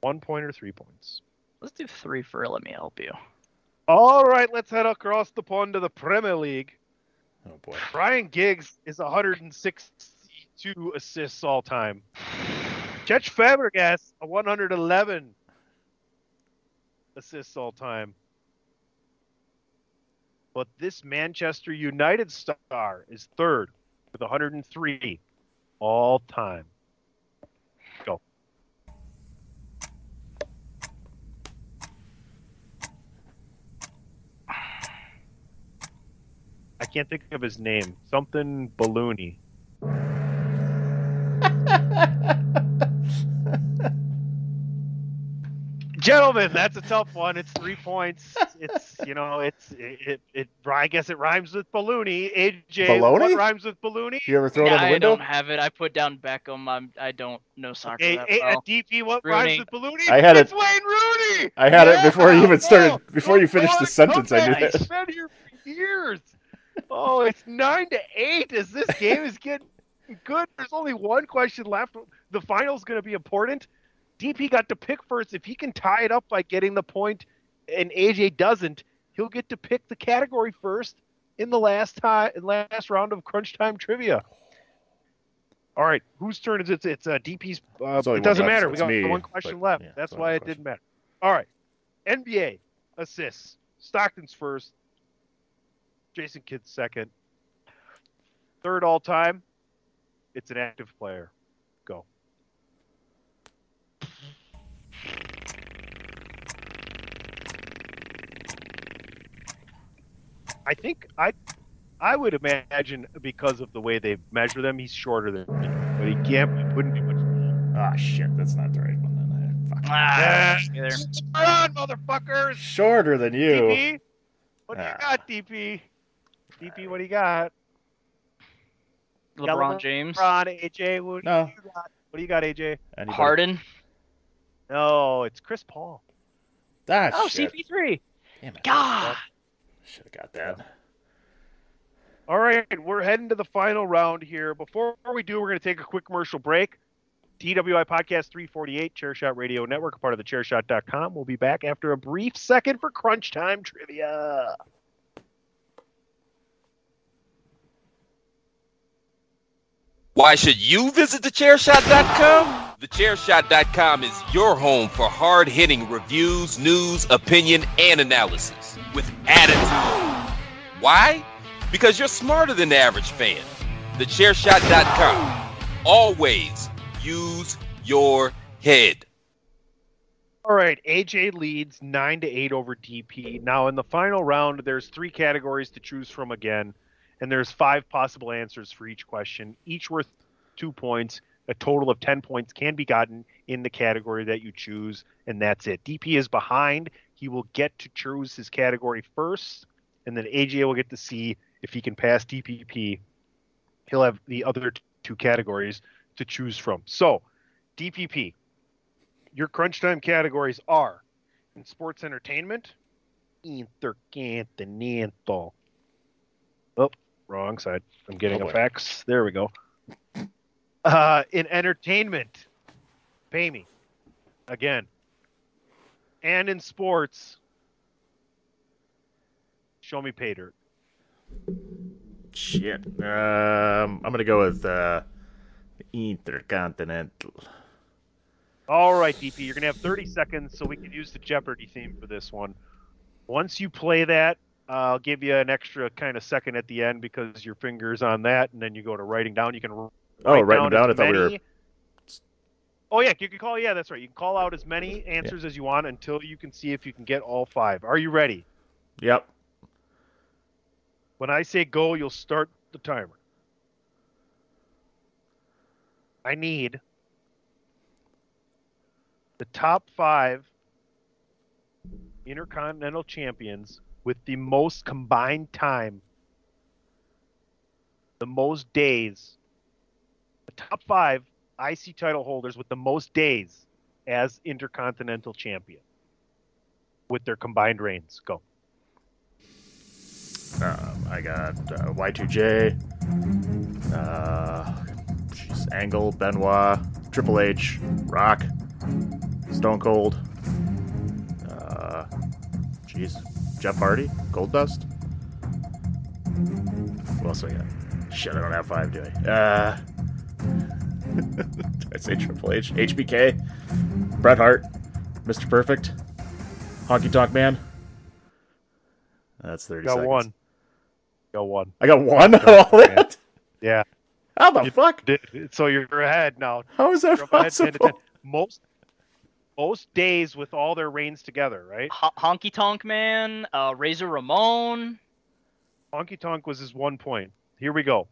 One point or three points. Let's do three for Let Me Help You. All right, let's head across the pond to the Premier League. Oh boy. Ryan Giggs is 162 assists all time. Cesc Fabregas, a 111 assists all time. But this Manchester United star is third with 103 all time. I can't think of his name. Something Balloony. Gentlemen, that's a tough one. It's three points. It's you know, it's it. it, it I guess it rhymes with balloony. AJ, Baloney? what rhymes with balloony? You ever throw it Yeah, in the I window? don't have it. I put down Beckham. I'm, I don't know soccer A, that a, well. DP, what Rooney. rhymes with balloony? I had it's it- Wayne Rooney. I had it before you even started. Before you finished the sentence, I knew comeback. that. It's been here for years. Oh, it's nine to eight as this game is getting good. There's only one question left. The final's going to be important. DP got to pick first. If he can tie it up by getting the point, and AJ doesn't, he'll get to pick the category first in the last time, last round of Crunch Time Trivia. All right, whose turn is it? It's uh, DP's. Uh, it doesn't matter. We got me, one question but, left. yeah, That's why it one didn't matter. All right, NBA assists. Stockton's first. Jason Kidd's second. Third all time. It's an active player. Go. I think I I would imagine because of the way they measure them, he's shorter than me. But he can't wouldn't be much. Ah, shit, that's not the right one. Then. Fuck. Ah, Yeah. there. Run, motherfuckers! Shorter than you. DP, what do you Ah. got, DP? DP, what do you got? LeBron James. LeBron, AJ, what do No. you got? What do you got, AJ? Anybody? Harden. No, it's Chris Paul. Ah, Oh, shit. CP3. Damn it. God. Should have got that. All right, we're heading to the final round here. Before we do, we're going to take a quick commercial break. DWI Podcast 348, Chairshot Radio Network, a part of the Chairshot.com. We'll be back after a brief second for Crunch Time Trivia. Why should you visit thechairshot.com? Thechairshot.com is your home for hard hitting reviews, news, opinion, and analysis with attitude. Why? Because you're smarter than the average fan. Thechairshot.com. Always use your head. All right, AJ leads nine to eight over DP. Now in the final round, there's three categories to choose from again, and there's five possible answers for each question, each worth two points. A total of ten points can be gotten in the category that you choose, and that's it. DP is behind. He will get to choose his category first, and then AJ will get to see if he can pass DPP. He'll have the other two categories to choose from. So, DPP, your crunch time categories are in sports entertainment, intercontinental. Oh, wrong side. I'm getting Oh, effects. There we go. Uh, in entertainment, pay me again. And in sports, show me pay dirt. Shit. Um, I'm gonna go with uh, Intercontinental. All right, DP, you're gonna have 30 seconds, so we can use the Jeopardy theme for this one. Once you play that, I'll give you an extra kind of second at the end because your finger's on that, and then you go to writing down. You can r- Oh, writing down. I as thought we were. Oh yeah, you can call. Yeah, that's right. You can call out as many answers as you want until you can see if you can get all five. Are you ready? Yep. When I say go, you'll start the timer. I need the top five intercontinental champions with the most combined time, the most days, the top five IC title holders with the most days as intercontinental champion with their combined reigns. Go. Um, I got uh, Y2J, uh, jeez, Angle, Benoit, Triple H, Rock, Stone Cold, uh, jeez, Jeff Hardy, Gold Dust. Who else I got? Shit, I don't have five, do I? Uh, did I say Triple H? HBK, Bret Hart, Mr. Perfect, Honky Tonk Man. That's 30 Got seconds. one. Got one. I got one of all Yeah. that? Yeah. How the fuck? Did- So you're ahead now. How is that up ahead 10 to 10. possible? Most most days with all their reigns together, right? Ho- Honky Tonk Man, uh, Razor Ramon. Honky Tonk was his one point. Here we go.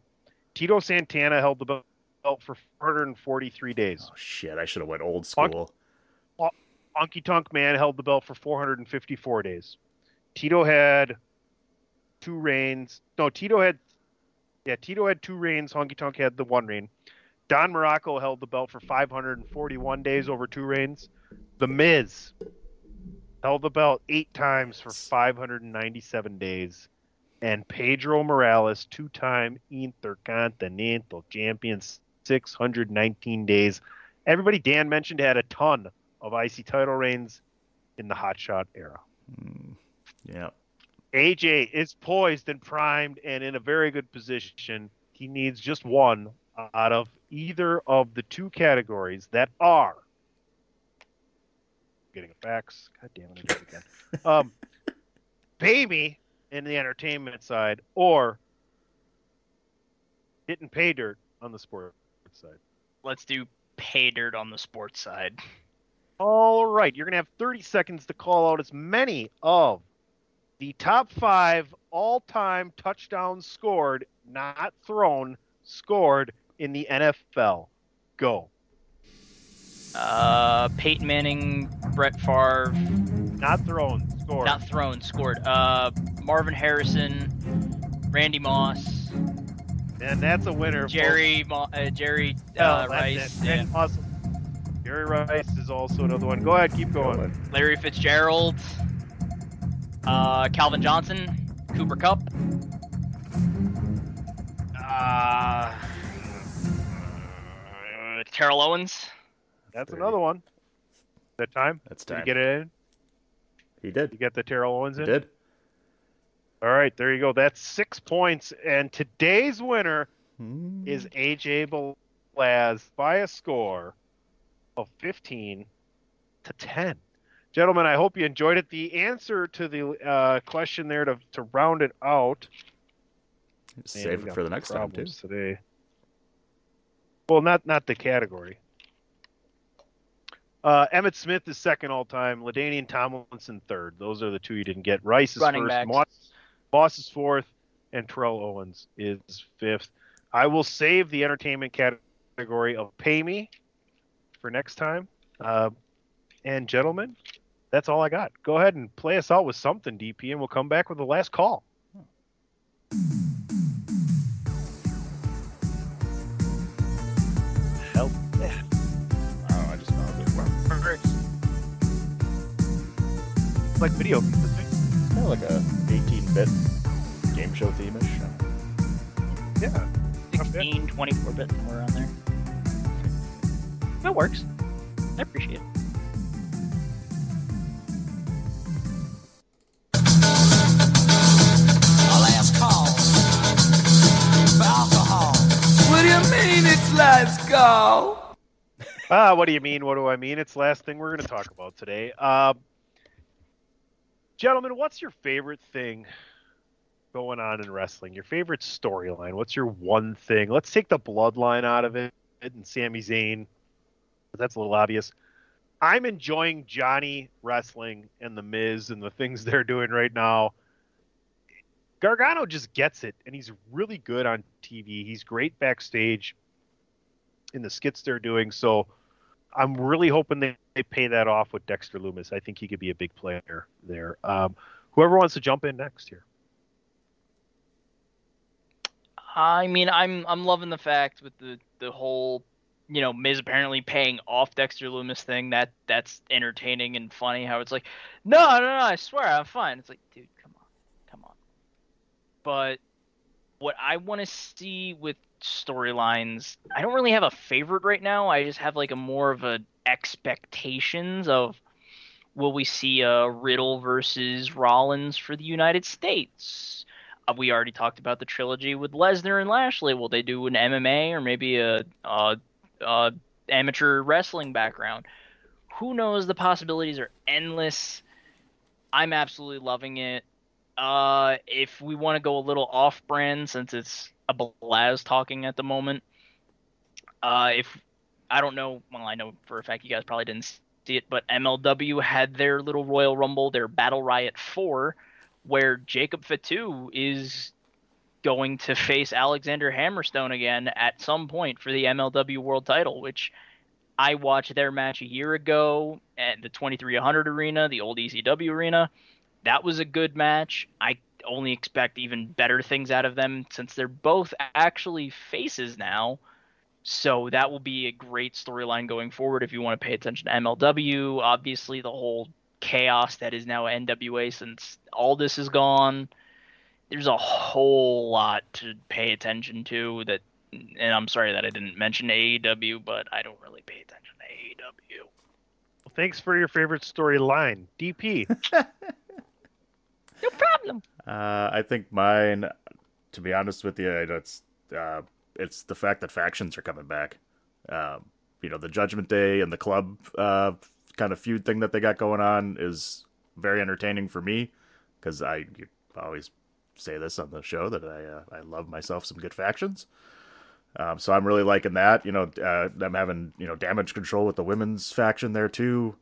Tito Santana held the belt for 443 days. Oh shit! I should have went old school. Honky Tonk Man held the belt for 454 days. Tito had two reigns. No, Tito had yeah, Tito had two reigns. Honky Tonk had the one reign. Don Muraco held the belt for 541 days over two reigns. The Miz held the belt eight times for 597 days. And Pedro Morales, two time Intercontinental Champion, 619 days. Everybody Dan mentioned had a ton of IC title reigns in the Hot Shot era. Hmm. Yeah. AJ is poised and primed and in a very good position. He needs just one out of either of the two categories that are getting a fax. God damn it, I did it again. Um, baby in the entertainment side or hitting pay dirt on the sports side. Let's do pay dirt on the sports side. All right, you're going to have 30 seconds to call out as many of the top five all time touchdowns scored, not thrown, scored in the NFL. Go. Uh, Peyton Manning, Brett Favre, Not thrown, scored. not thrown, scored. Uh, Marvin Harrison, Randy Moss, and that's a winner. Jerry, Mo- uh, Jerry Oh, uh, that's Rice, yeah. Awesome. Jerry Rice is also another one. Go ahead, keep going. Larry Fitzgerald, uh, Calvin Johnson, Cooper Kupp, uh, Terrell Owens. That's another one. That time? That's Did time. you get it in? He did. You get the Terrell Owens He in? did. All right, there you go. That's six points. And today's winner Hmm. is AJ Belaz by a score of 15 to 10. Gentlemen, I hope you enjoyed it. The answer to the uh, question there to, to round it out. Save it for the next time too. Today. Well, not not the category. Uh, Emmitt Smith is second all time. LaDainian Tomlinson third. Those are the two you didn't get. Rice is Running first. Moss, Moss is fourth, and Terrell Owens is fifth. I will save the entertainment category of pay me for next time. Uh, and gentlemen, that's all I got. Go ahead and play us out with something, DP, and we'll come back with the last call. Like video games. Kind of like a 18-bit game show theme-ish. Yeah. 16, 24 bit, somewhere around there. That works. I appreciate it. last call for alcohol. What do you mean it's last call? Ah, what do you mean? What do I mean? It's the last thing we're going to talk about today. Um, gentlemen, what's your favorite thing going on in wrestling? Your favorite storyline? What's your one thing? Let's take the bloodline out of it and Sami Zayn. That's a little obvious. I'm enjoying Johnny wrestling and the Miz and the things they're doing right now. Gargano just gets it, and he's really good on TV. He's great backstage in the skits they're doing. So I'm really hoping they, they pay that off with Dexter Lumis. I think he could be a big player there. Um, whoever wants to jump in next here. I mean, I'm I'm loving the fact with the the whole, you know, Miz apparently paying off Dexter Loomis thing. That that's entertaining and funny. How it's like, no, no, no, I swear I'm fine. It's like, dude, come on, come on. But what I want to see with storylines, I don't really have a favorite right now. I just have like a more of a expectations of will we see a Riddle versus Rollins for the United States? Uh, we already talked about the trilogy with Lesnar and Lashley. Will they do an MMA or maybe a, a, a amateur wrestling background? Who knows? The possibilities are endless. I'm absolutely loving it. Uh, if we want to go a little off-brand, since it's a Blaz talking at the moment, uh, if I don't know, well, I know for a fact you guys probably didn't see it, but MLW had their little Royal Rumble, their Battle Riot 4, where Jacob Fatu is going to face Alexander Hammerstone again at some point for the MLW World Title, which I watched their match a year ago at the 2300 arena, the old ECW arena. That was a good match. I only expect even better things out of them since they're both actually faces now. So that will be a great storyline going forward if you want to pay attention to MLW. Obviously, the whole chaos that is now NWA since all this is gone. There's a whole lot to pay attention to that and I'm sorry that I didn't mention AEW, but I don't really pay attention to AEW. Well, thanks for your favorite storyline, DP. No problem. Uh, I think mine, to be honest with you, it's uh, it's the fact that factions are coming back. Um, you know, the Judgment Day and the club uh, kind of feud thing that they got going on is very entertaining for me because I always say this on the show that I uh, I love myself some good factions. Um, so I'm really liking that. You know, uh, them having you know damage control with the women's faction there too.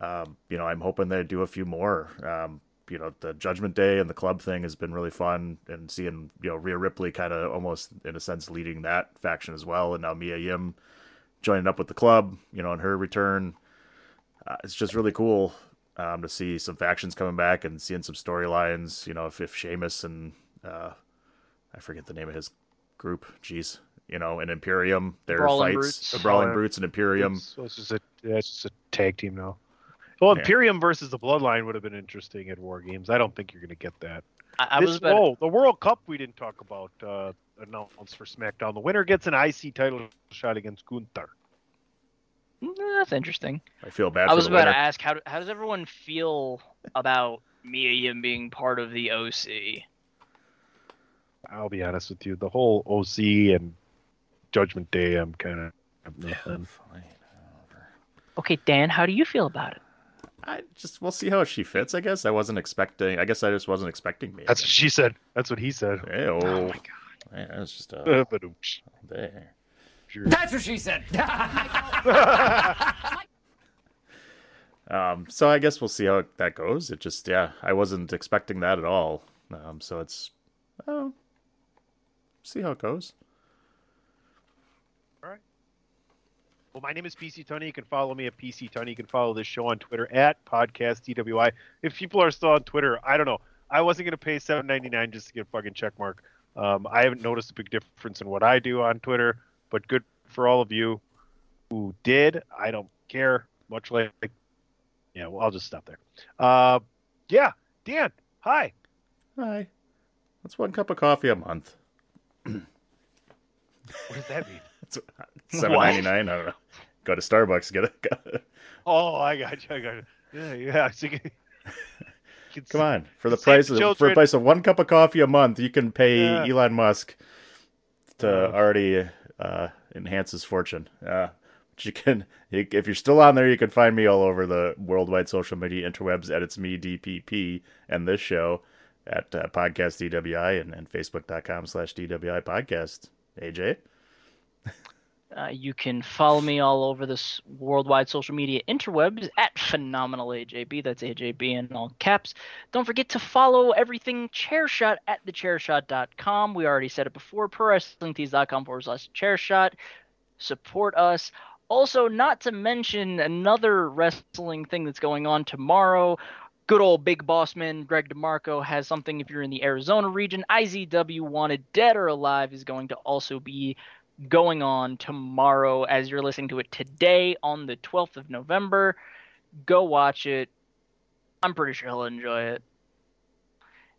Um, you know, I'm hoping they do a few more. Um, you know, the Judgment Day and the club thing has been really fun, and seeing you know Rhea Ripley kind of almost in a sense leading that faction as well, and now Mia Yim joining up with the club. You know, in her return, uh, it's just really cool um, to see some factions coming back and seeing some storylines. You know, if if Sheamus and uh, I forget the name of his group, jeez, you know, and Imperium, their Brawling fights, Brutes. the Brawling Oh. Brutes and Imperium. It's, it's just a yeah, it's just a tag team now. Well, Yeah. Imperium versus the Bloodline would have been interesting at War Games. I don't think you're going to get that. I, I This- was about oh, the World Cup we didn't talk about uh, announced for SmackDown. The winner gets an IC title shot against Gunther. Mm, that's interesting. I feel bad. I for was the about winner. to ask how do- how does everyone feel about Mia Yim being part of the OC? I'll be honest with you, the whole OC and Judgment Day, I'm kind of. Okay, Dan, how do you feel about it? I just we'll see how she fits. I guess I wasn't expecting. I guess I just wasn't expecting me. That's what she said. That's what he said. Hey, oh, my god, man, that was just Uh, a ba-doomsh. there. That's what she said. Um, so I guess we'll see how that goes. It just yeah, I wasn't expecting that at all. Um, so it's oh, see how it goes. Well, my name is PC Tunney. You can follow me at PC Tunney. You can follow this show on Twitter at Podcast DWI. If people are still on Twitter, I don't know. I wasn't going to pay seven ninety nine just to get a fucking check mark. Um, I haven't noticed a big difference in what I do on Twitter, but good for all of you who did. I don't care. Much like, yeah, well, I'll just stop there. Uh, yeah, Dan, hi. Hi. That's one cup of coffee a month. What does that mean? Seven ninety nine. I don't know. Go to Starbucks, get it. Oh, I got you. I got you. Yeah, yeah. So you can- Come on, for the price of for the price of one cup of coffee a month, you can pay Yeah. Elon Musk to Uh. already uh, enhance his fortune. Uh, but you can, if you're still on there, you can find me all over the worldwide social media interwebs at it's me DPP and this show at uh, podcast DWI and, and facebook.com slash DWI podcast. AJ, Uh, you can follow me all over this worldwide social media interwebs at phenomenal AJB. That's AJB in all caps. Don't forget to follow everything Chairshot at thechairshot.com. We already said it before. ProWrestlingTees.com forward slash Chairshot. Support us. Also, not to mention another wrestling thing that's going on tomorrow. Good old big boss man Greg DeMarco has something if you're in the Arizona region. IZW Wanted Dead or Alive is going to also be going on tomorrow as you're listening to it today on the 12th of November. Go watch it. I'm pretty sure he'll enjoy it.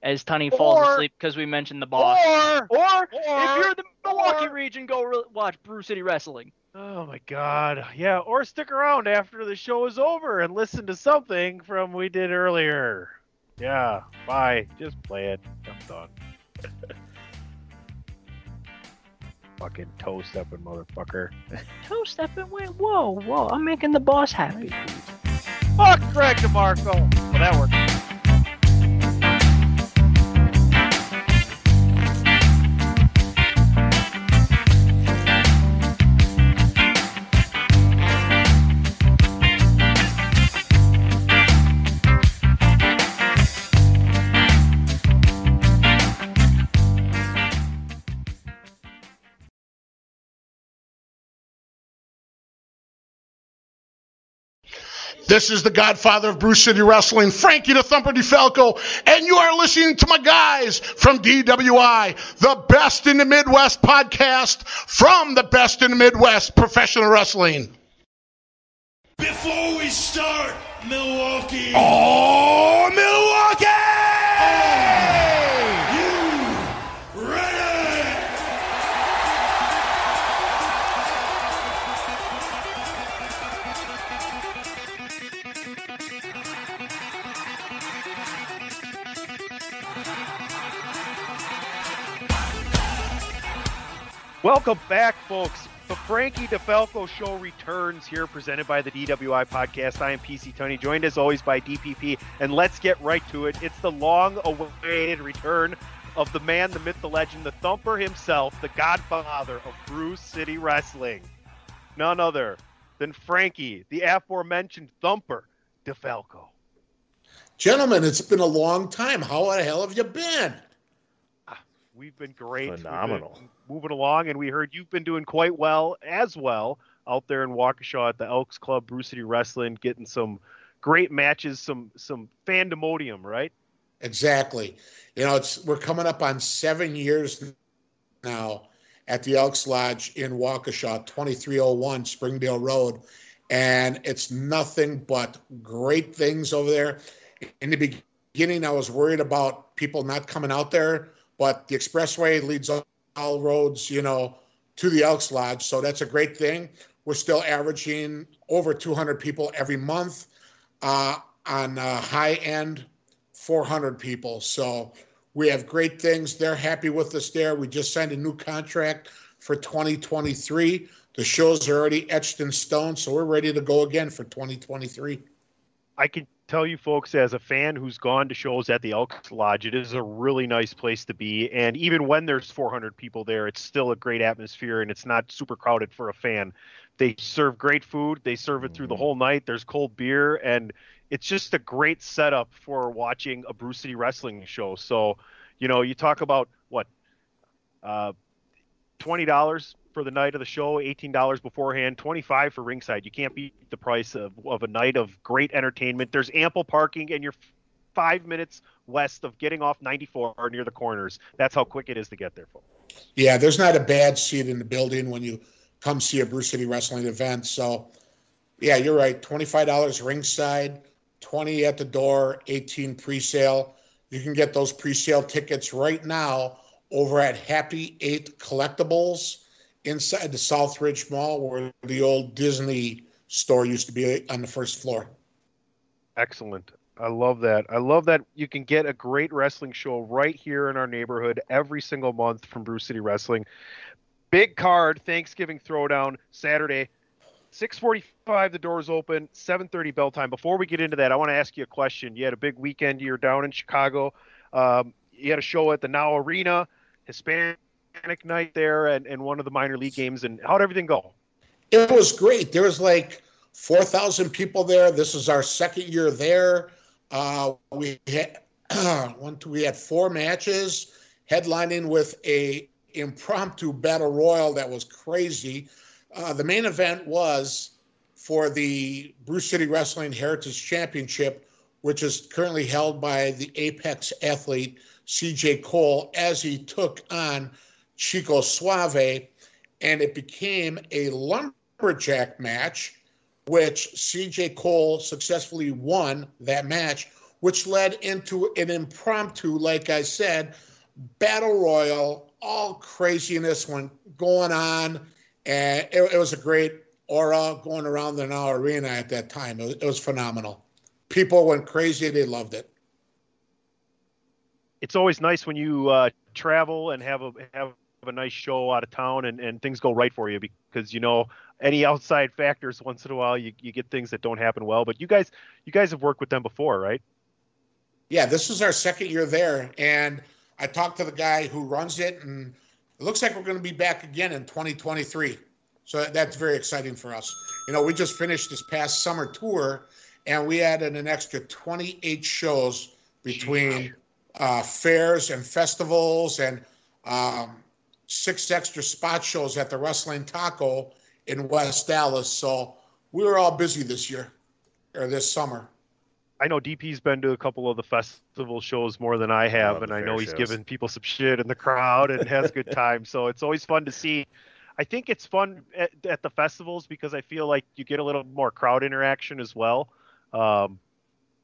As Tunney falls asleep because we mentioned the boss. Or, Or, if you're in the Milwaukee region, go re- watch Brew City Wrestling. Oh my god. Yeah, or stick around after the show is over and listen to something from we did earlier. Yeah, bye. Just play it. I'm done. Fucking toe stepping motherfucker. Toe stepping, wait, whoa, whoa, I'm making the boss happy. Fuck Greg DeMarco. Well, that worked. This is the godfather of Brew City Wrestling, Frankie the Thumper DeFalco, and you are listening to my guys from DWI, the best in the Midwest podcast from the best in the Midwest professional wrestling. Before we start, Milwaukee. Oh, Milwaukee! Welcome back, folks. The Frankie DeFalco Show returns here, presented by the DWI Podcast. I am PC Tunney, joined as always by DPP, and let's get right to it. It's the long-awaited return of the man, the myth, the legend, the Thumper himself, the godfather of Brew City Wrestling. None other than Frankie, the aforementioned Thumper DeFalco. Gentlemen, it's been a long time. How the hell have you been? We've been great. We've been Phenomenal. moving along, and we heard you've been doing quite well as well out there in Waukesha at the Elks Club, Brew City Wrestling, getting some great matches, some some fandemodium, right? Exactly. You know, it's we're coming up on seven years now at the Elks Lodge in Waukesha, 2301 Springdale Road. And it's nothing but great things over there. In the beginning, I was worried about people not coming out there, but the expressway leads all, roads, you know, to the Elks Lodge. So that's a great thing. We're still averaging over 200 people every month uh, on uh, high end 400 people. So we have great things. They're happy with us there. We just signed a new contract for 2023. The shows are already etched in stone, so we're ready to go again for 2023. I can tell you folks as a fan who's gone to shows at the Elks Lodge, it is a really nice place to be. And even when there's 400 people there, it's still a great atmosphere and it's not super crowded for a fan. They serve great food, they serve it through the whole night. There's cold beer, and it's just a great setup for watching a Brew City Wrestling show. So, you know, you talk about what, uh, $20 for the night of the show, $18 beforehand, 25 for ringside. You can't beat the price of, of a night of great entertainment. There's ample parking, and you're five minutes west of getting off 94 near the corners. That's how quick it is to get there, folks. Yeah, there's not a bad seat in the building when you come see a Brew City Wrestling event. So, yeah, you're right. $25 ringside, 20 at the door, 18 pre-sale. You can get those pre-sale tickets right now over at Happy Eight Collectibles inside the Southridge Mall, where the old Disney store used to be on the first floor. Excellent. I love that. I love that you can get a great wrestling show right here in our neighborhood every single month from Brew City Wrestling. Big card Thanksgiving Throwdown Saturday, 6:45. The doors open. 7:30 bell time. Before we get into that, I want to ask you a question. You had a big weekend. You're down in Chicago. Um, you had a show at the Now Arena, Hispanic night there, and, and one of the minor league games. And how'd everything go? It was great. There was like 4,000 people there. This is our second year there. Uh, we had one, two, we had four matches, headlining with a impromptu battle royal that was crazy. Uh, the main event was for the Brew City Wrestling Heritage Championship, which is currently held by the Apex athlete CJ Cole, as he took on Chico Suave, and it became a lumberjack match, which CJ Cole successfully won that match, which led into an impromptu, like I said, battle royal. All craziness went going on, and it, it was a great aura going around the now arena at that time. It was, it was phenomenal. People went crazy; they loved it. It's always nice when you uh, travel and have a have a nice show out of town and, and things go right for you because you know any outside factors once in a while you, you get things that don't happen well but you guys you guys have worked with them before right Yeah, this is our second year there, and I talked to the guy who runs it, and it looks like we're going to be back again in 2023. So that's very exciting for us. You know, we just finished this past summer tour, and we added an extra 28 shows between uh, fairs and festivals and um, six extra spot shows at the Wrestling Taco in West Allis. So we were all busy this year. or this summer. I know DP's been to a couple of the festival shows more than I have, love and I know he's shows. given people some shit in the crowd and has a good time. So it's always fun to see. I think it's fun at, at the festivals because I feel like you get a little more crowd interaction as well. Um,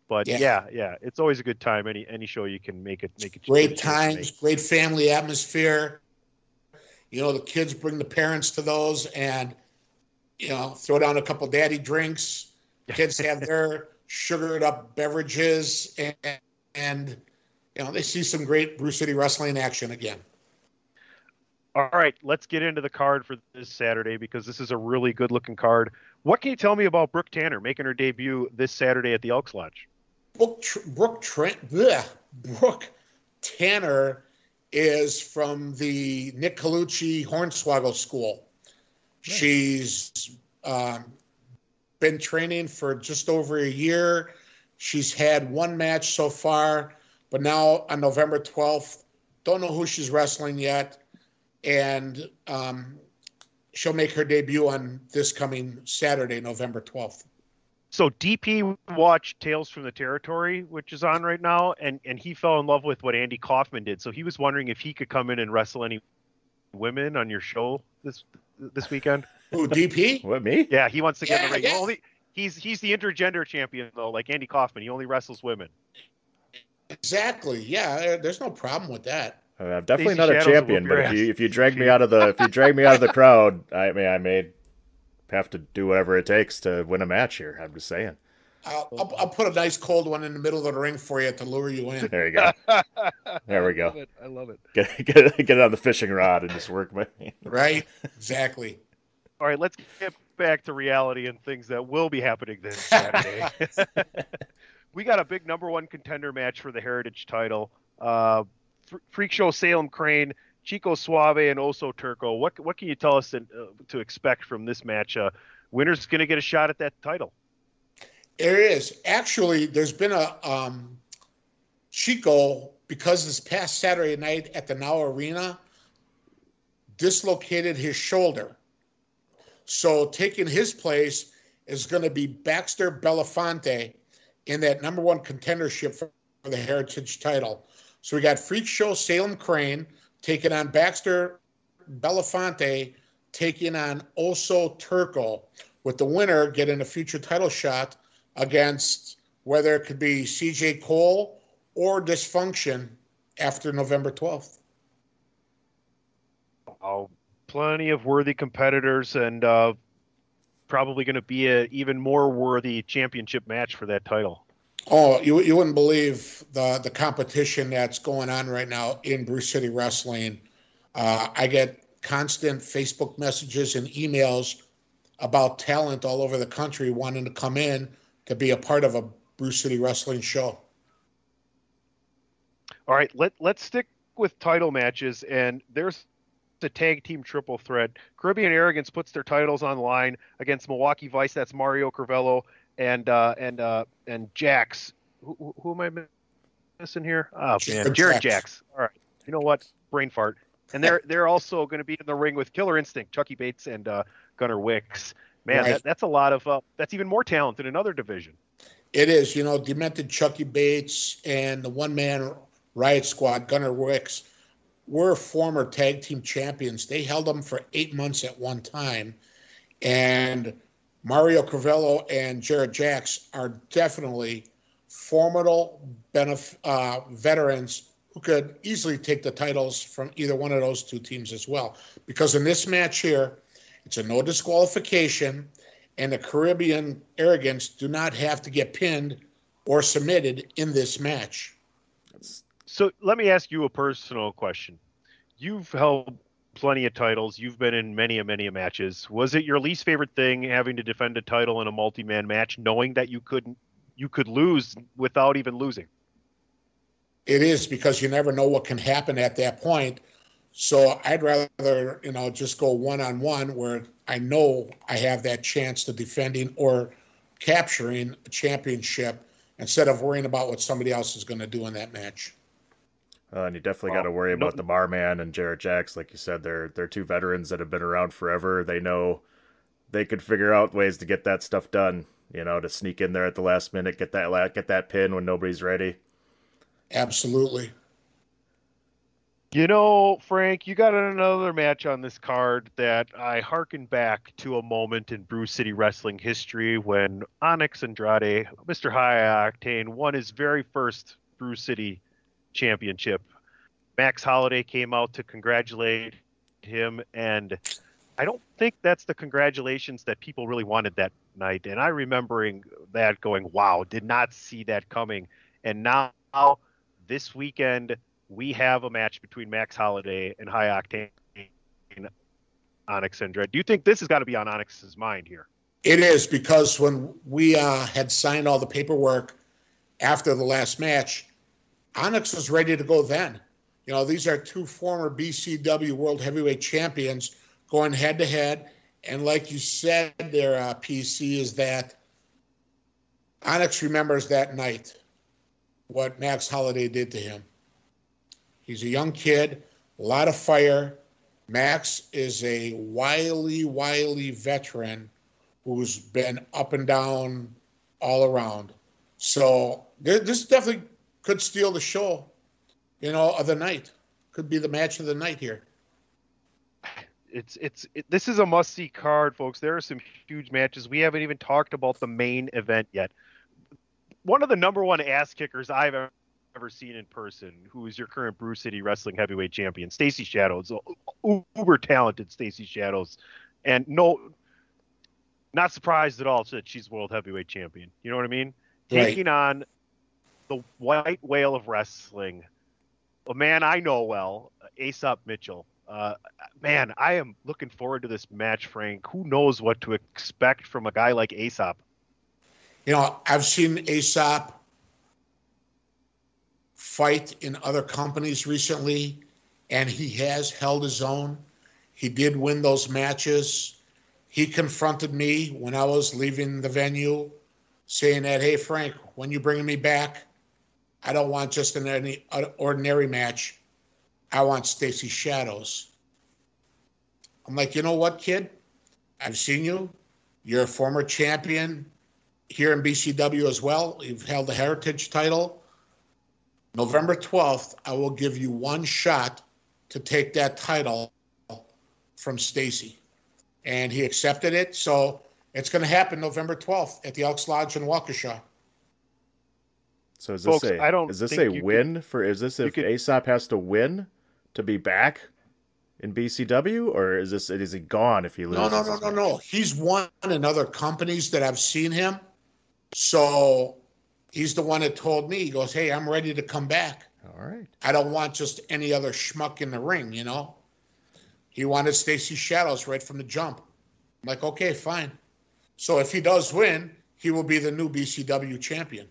but Yeah. yeah. yeah, it's always a good time. Any any show you can make it make it Great get a times, great family atmosphere. You know, the kids bring the parents to those and, you know, throw down a couple daddy drinks. The kids have their sugared up beverages and, and, you know, they see some great Brew City Wrestling action again. All right, let's get into the card for this Saturday because this is a really good looking card. What can you tell me about Brooke Tanner making her debut this Saturday at the Elks Lodge? Brooke, Tr- Brooke Brooke Tanner is from the Nick Colucci Hornswoggle School. She's um, been training for just over a year. She's had one match so far, but now on November 12th, don't know who she's wrestling yet. And um, she'll make her debut on this coming Saturday, November 12th. So DP watched Tales from the Territory, which is on right now, and and he fell in love with what Andy Kaufman did. So he was wondering if he could come in and wrestle any women on your show this this weekend. Who DP? What me? Yeah, he wants to get in the ring. yeah. Only he's he's the intergender champion though, like Andy Kaufman. He only wrestles women. Exactly. Yeah, there's no problem with that. Uh, I'm definitely Stacy not a Shadows will champion, but if you if you drag me out of the if you drag me out of the crowd, I mean I may have to do whatever it takes to win a match here. I'm just saying. I'll, I'll, I'll put a nice cold one in the middle of the ring for you to lure you in. There you go. There we go. I love it. I love it. Get get get it on the fishing rod and just work my. Right? Exactly. All right, let's get back to reality and things that will be happening this Saturday. we got a big number one contender match for the Heritage title. Uh, Freak Show Salem Crane, Chico Suave, and Oso Turco. What what can you tell us to, uh, to expect from this match? Uh, winner's going to get a shot at that title. There is. Actually, there's been a um, Chico, because this past Saturday night at the Now Arena, dislocated his shoulder. So taking his place is going to be Baxter Belafonte in that number one contendership for the Heritage title. So we got Freak Show Salem Crane taking on Baxter Belafonte taking on Oso Turco, with the winner getting a future title shot against whether it could be CJ Cole or Dysfunction after November 12th. Oh, plenty of worthy competitors, and uh, probably going to be an even more worthy championship match for that title. Oh, you, you wouldn't believe the, the competition that's going on right now in Brew City Wrestling. Uh, I get constant Facebook messages and emails about talent all over the country wanting to come in to be a part of a Brew City Wrestling show. All right, let let's stick with title matches, and there's the tag team triple threat. Caribbean Arrogance puts their titles on line against Milwaukee Vice. That's Mario Crivello and uh, and uh, and Jax. Who, who- am I missing here? Oh man, Jared. Jax. All right, you know what? Brain fart. And they're they're also going to be in the ring with Killer Instinct, Chucky Bates, and uh, Gunnar Wicks. Man, Right. that, that's a lot of uh, that's even more talent in another division. It is, you know, Demented Chucky Bates and the one man riot squad, Gunnar Wicks, were former tag team champions. They held them for eight months at one time. And Mario Crivello and Jared Jacks are definitely formidable benef- uh, veterans who could easily take the titles from either one of those two teams as well. Because in this match here, it's a no disqualification, and the Caribbean Arrogance do not have to get pinned or submitted in this match. So let me ask you a personal question. You've held plenty of titles. You've been in many many matches. Was it your least favorite thing having to defend a title in a multi-man match, knowing that you couldn't you could lose without even losing? It is because you never know what can happen at that point. So I'd rather, you know, just go one on one where I know I have that chance to defending or capturing a championship instead of worrying about what somebody else is going to do in that match. Uh, and you definitely got to worry about the Barman and Jared Jacks, like you said. They're they're two veterans that have been around forever. They know they could figure out ways to get that stuff done. you know, to sneak in there at the last minute, get that la- get that pin when nobody's ready. Absolutely. You know, Frank, you got another match on this card that I hearken back to a moment in Brew City Wrestling history when Onyx Andrade, Mr. High Octane, won his very first Brew City championship. Max Holiday came out to congratulate him, and I don't think that's the congratulations that people really wanted that night. And I remembering that going, wow, did not see that coming. And now this weekend we have a match between Max Holiday and High Octane Onyx Andrade. Do you think this has got to be on Onyx's mind here? It is because when we uh, had signed all the paperwork after the last match, Onyx was ready to go then. You know, these are two former BCW World Heavyweight Champions going head to head. And like you said, their uh, PC is that Onyx remembers that night what Max Holiday did to him. He's a young kid, a lot of fire. Max is a wily, wily veteran who's been up and down all around. So this is definitely could steal the show, you know, of the night. Could be the match of the night here. It's it's it, this is a must see card, folks. There are some huge matches. We haven't even talked about the main event yet. One of the number one ass kickers I've ever ever seen in person, who is your current Brew City Wrestling Heavyweight Champion, Stacy Shadows, uber talented Stacy Shadows, and no, not surprised at all that she's World Heavyweight Champion. You know what I mean? Right. Taking on the White Whale of Wrestling, a man I know well, Aesop Mitchell. Uh, man, I am looking forward to this match, Frank. Who knows what to expect from a guy like Aesop? You know, I've seen Aesop fight in other companies recently, and he has held his own. He did win those matches. He confronted me when I was leaving the venue, saying that, "Hey Frank, when you bringing me back, I don't want just an any uh, ordinary match. I want Stacy Shadows." I'm like, you know what, kid? I've seen you. You're a former champion here in BCW as well. You've held the Heritage title. November 12th, I will give you one shot to take that title from Stacy. And he accepted it. So it's going to happen November 12th at the Elks Lodge in Waukesha. So is this Folks, a I don't is this a you win for is this if could- Aesop has to win to be back in BCW or is this is he gone if he loses? No, no, no, no, no. He's won in other companies that I've seen him. So he's the one that told me, he goes, Hey, I'm ready to come back. All right. I don't want just any other schmuck in the ring, you know? He wanted Stacy Shadows right from the jump. I'm like, okay, fine. So if he does win, he will be the new BCW champion.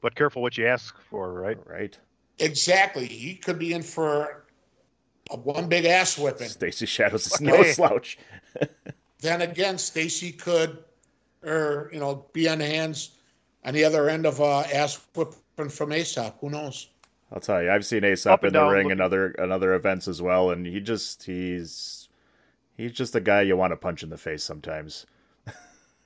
But careful what you ask for, right? Right. Exactly. He could be in for a one big ass whipping. Stacy Shadows is no slouch. Then again, Stacy could, or you know, be on the hands on the other end of uh, ass whipping from Aesop. Who knows? I'll tell you, I've seen Aesop Up in the down ring looking- and other and other events as well, and he just he's he's just a guy you want to punch in the face sometimes.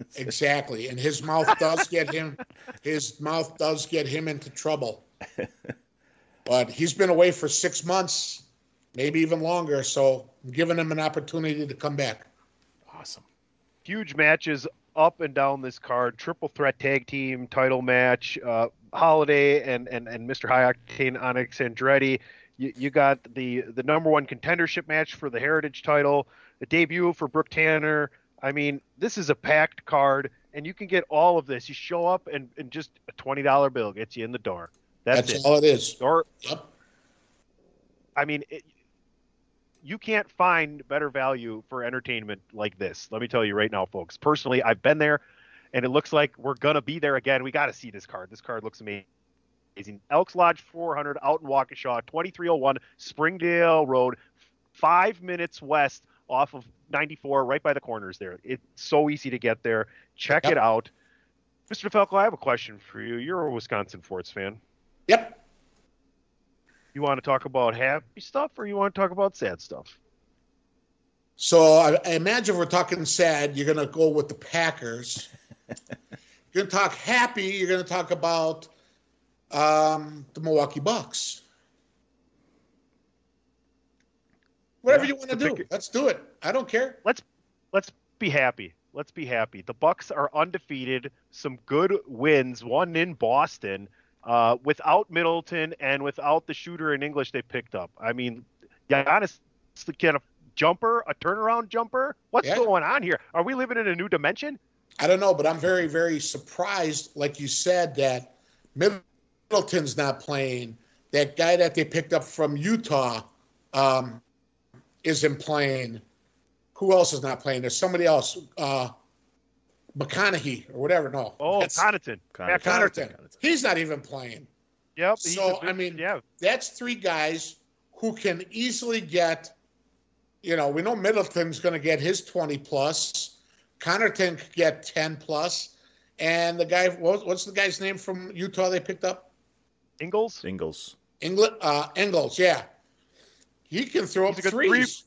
Exactly. And his mouth does get him his mouth does get him into trouble. But he's been away for six months, maybe even longer, so I'm giving him an opportunity to come back. Awesome. Huge matches up and down this card. Triple threat tag team title match. Uh, Holiday and, and, and Mr. High Octane Onyx Andretti. You, you got the the number one contendership match for the Heritage title. The debut for Brooke Tanner. I mean, this is a packed card, and you can get all of this. You show up, and, and just a twenty dollar bill gets you in the door. That's, That's it. all it is. Or, Yep. I mean, it, you can't find better value for entertainment like this. Let me tell you right now, folks. Personally, I've been there, and it looks like we're gonna be there again. We got to see this card. This card looks amazing. Elks Lodge 400 out in Waukesha, 2301 Springdale Road, five minutes west off of 94, right by the corners there. It's so easy to get there. Check Yep. it out. Mr. DeFalco, I have a question for you. You're a Wisconsin Forts fan. Yep. You want to talk about happy stuff or you want to talk about sad stuff? So I, I imagine we're talking sad, you're going to go with the Packers. you're going to talk happy. You're going to talk about um, the Milwaukee Bucks. Whatever Yeah, you want to do, let's do it. I don't care. let's let's be happy. Let's be happy. The Bucks are undefeated. Some good wins. One in Boston, uh, without Middleton and without the shooter Ingles they picked up. I mean, Giannis, is the kind jumper, a turnaround jumper. What's Yeah. going on here? Are we living in a new dimension? I don't know, but I'm very, very surprised, like you said, that Middleton's not playing. That guy that they picked up from Utah um, isn't playing. Who else is not playing? There's somebody else. Uh, McConaughey or whatever. No. Oh, that's Connaughton. Matt Connaughton. He's not even playing. Yep. So, big- I mean, yeah. That's three guys who can easily get, you know, we know Middleton's going to get his 20 plus. Connaughton could get 10 plus. And the guy, what's the guy's name from Utah they picked up? Ingles. Ingles. England, uh, Engels, yeah. He can throw up He's a good threes.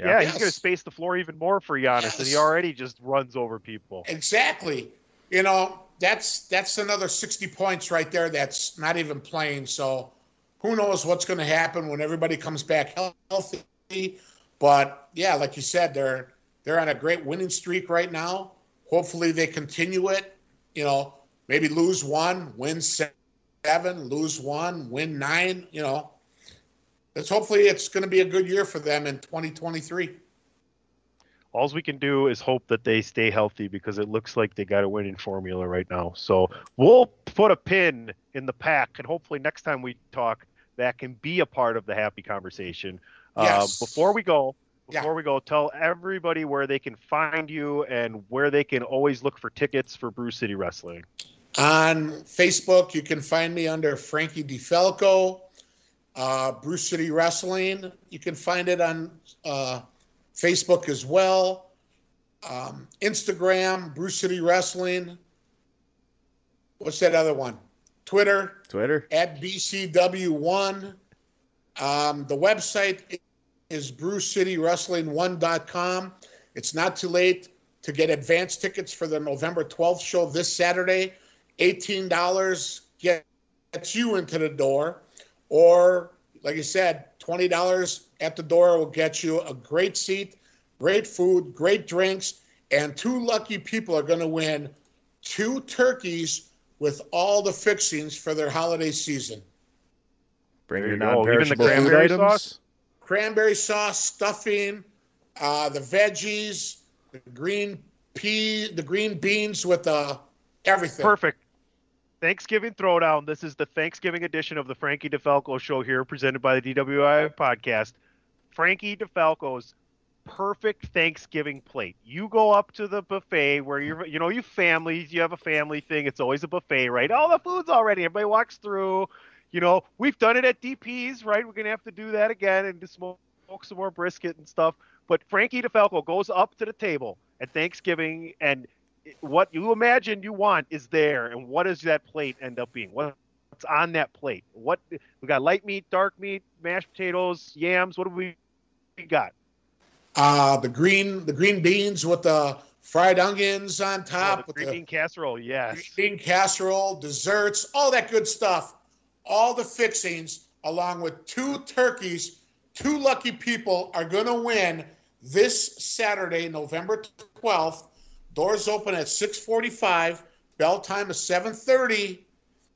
Yeah, he's Yes. going to space the floor even more for Giannis, and he already just runs over people. Exactly. You know, that's that's another 60 points right there that's not even playing. So who knows what's going to happen when everybody comes back healthy. But yeah, like you said, they're they're on a great winning streak right now. Hopefully they continue it. You know, maybe lose one, win seven, lose one, win nine, you know. It's hopefully it's going to be a good year for them in 2023. All we can do is hope that they stay healthy because it looks like they got a winning formula right now. So we'll put a pin in the pack, and hopefully next time we talk, that can be a part of the happy conversation. Yes. Uh, before we go, Yeah. before we go, tell everybody where they can find you and where they can always look for tickets for Brew City Wrestling. On Facebook, you can find me under Frankie DeFalco, uh, Brew City Wrestling. You can find it on uh, Facebook as well. Um, Instagram, Brew City Wrestling. What's that other one? Twitter Twitter. at BCW1. Um, the website is BrewCityWrestling1.com. It's not too late to get advance tickets for the November 12th show this Saturday. $18 gets you into the door. Or, like I said, $20 at the door will get you a great seat, great food, great drinks, and two lucky people are going to win two turkeys with all the fixings for their holiday season. Bring There your you go. Even the non-perishable food cranberry items. sauce? Cranberry sauce, stuffing, uh, the veggies, the green pea, the green beans with uh, everything. Perfect. Thanksgiving Throwdown. This is the Thanksgiving edition of the Frankie DeFalco Show here, presented by the DWI podcast. Frankie DeFalco's perfect Thanksgiving plate. You go up to the buffet where you're, you know, you families, you have a family thing. It's always a buffet, right? All the food's already. Everybody walks through. You know, we've done it at DP's, right? We're gonna have to do that again and just smoke, smoke some more brisket and stuff. But Frankie DeFalco goes up to the table at Thanksgiving and what you imagine you want is there, and what does that plate end up being? What's on that plate? What we got? Light meat, dark meat, mashed potatoes, yams. What do we got? Uh, the green, the green beans with the fried onions on Oh, top, the with green the bean casserole. Yes. green bean casserole, desserts, all that good stuff, all the fixings, along with two turkeys. Two lucky people are going to win this Saturday, November 12th. Doors open at 6:45. Bell time is 7:30.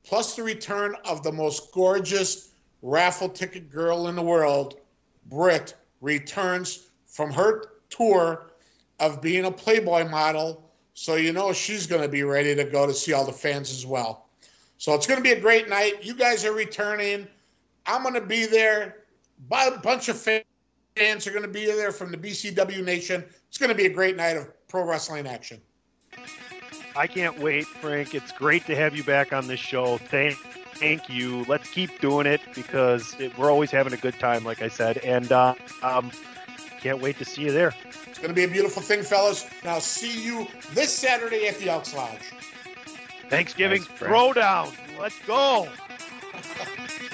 Plus the return of the most gorgeous raffle ticket girl in the world, Britt, returns from her tour of being a Playboy model. So you know she's going to be ready to go to see all the fans as well. So it's going to be a great night. You guys are returning. I'm going to be there. A bunch of fans are going to be there from the BCW Nation. It's going to be a great night of pro wrestling action. I can't wait, Frank. It's great to have you back on this show. Thank, thank you. Let's keep doing it because it, we're always having a good time, like I said, and uh, um, can't wait to see you there. It's going to be a beautiful thing, fellas. And I'll see you this Saturday at the Elks Lodge. Thanksgiving Thanks, Frank. Throwdown. Let's go.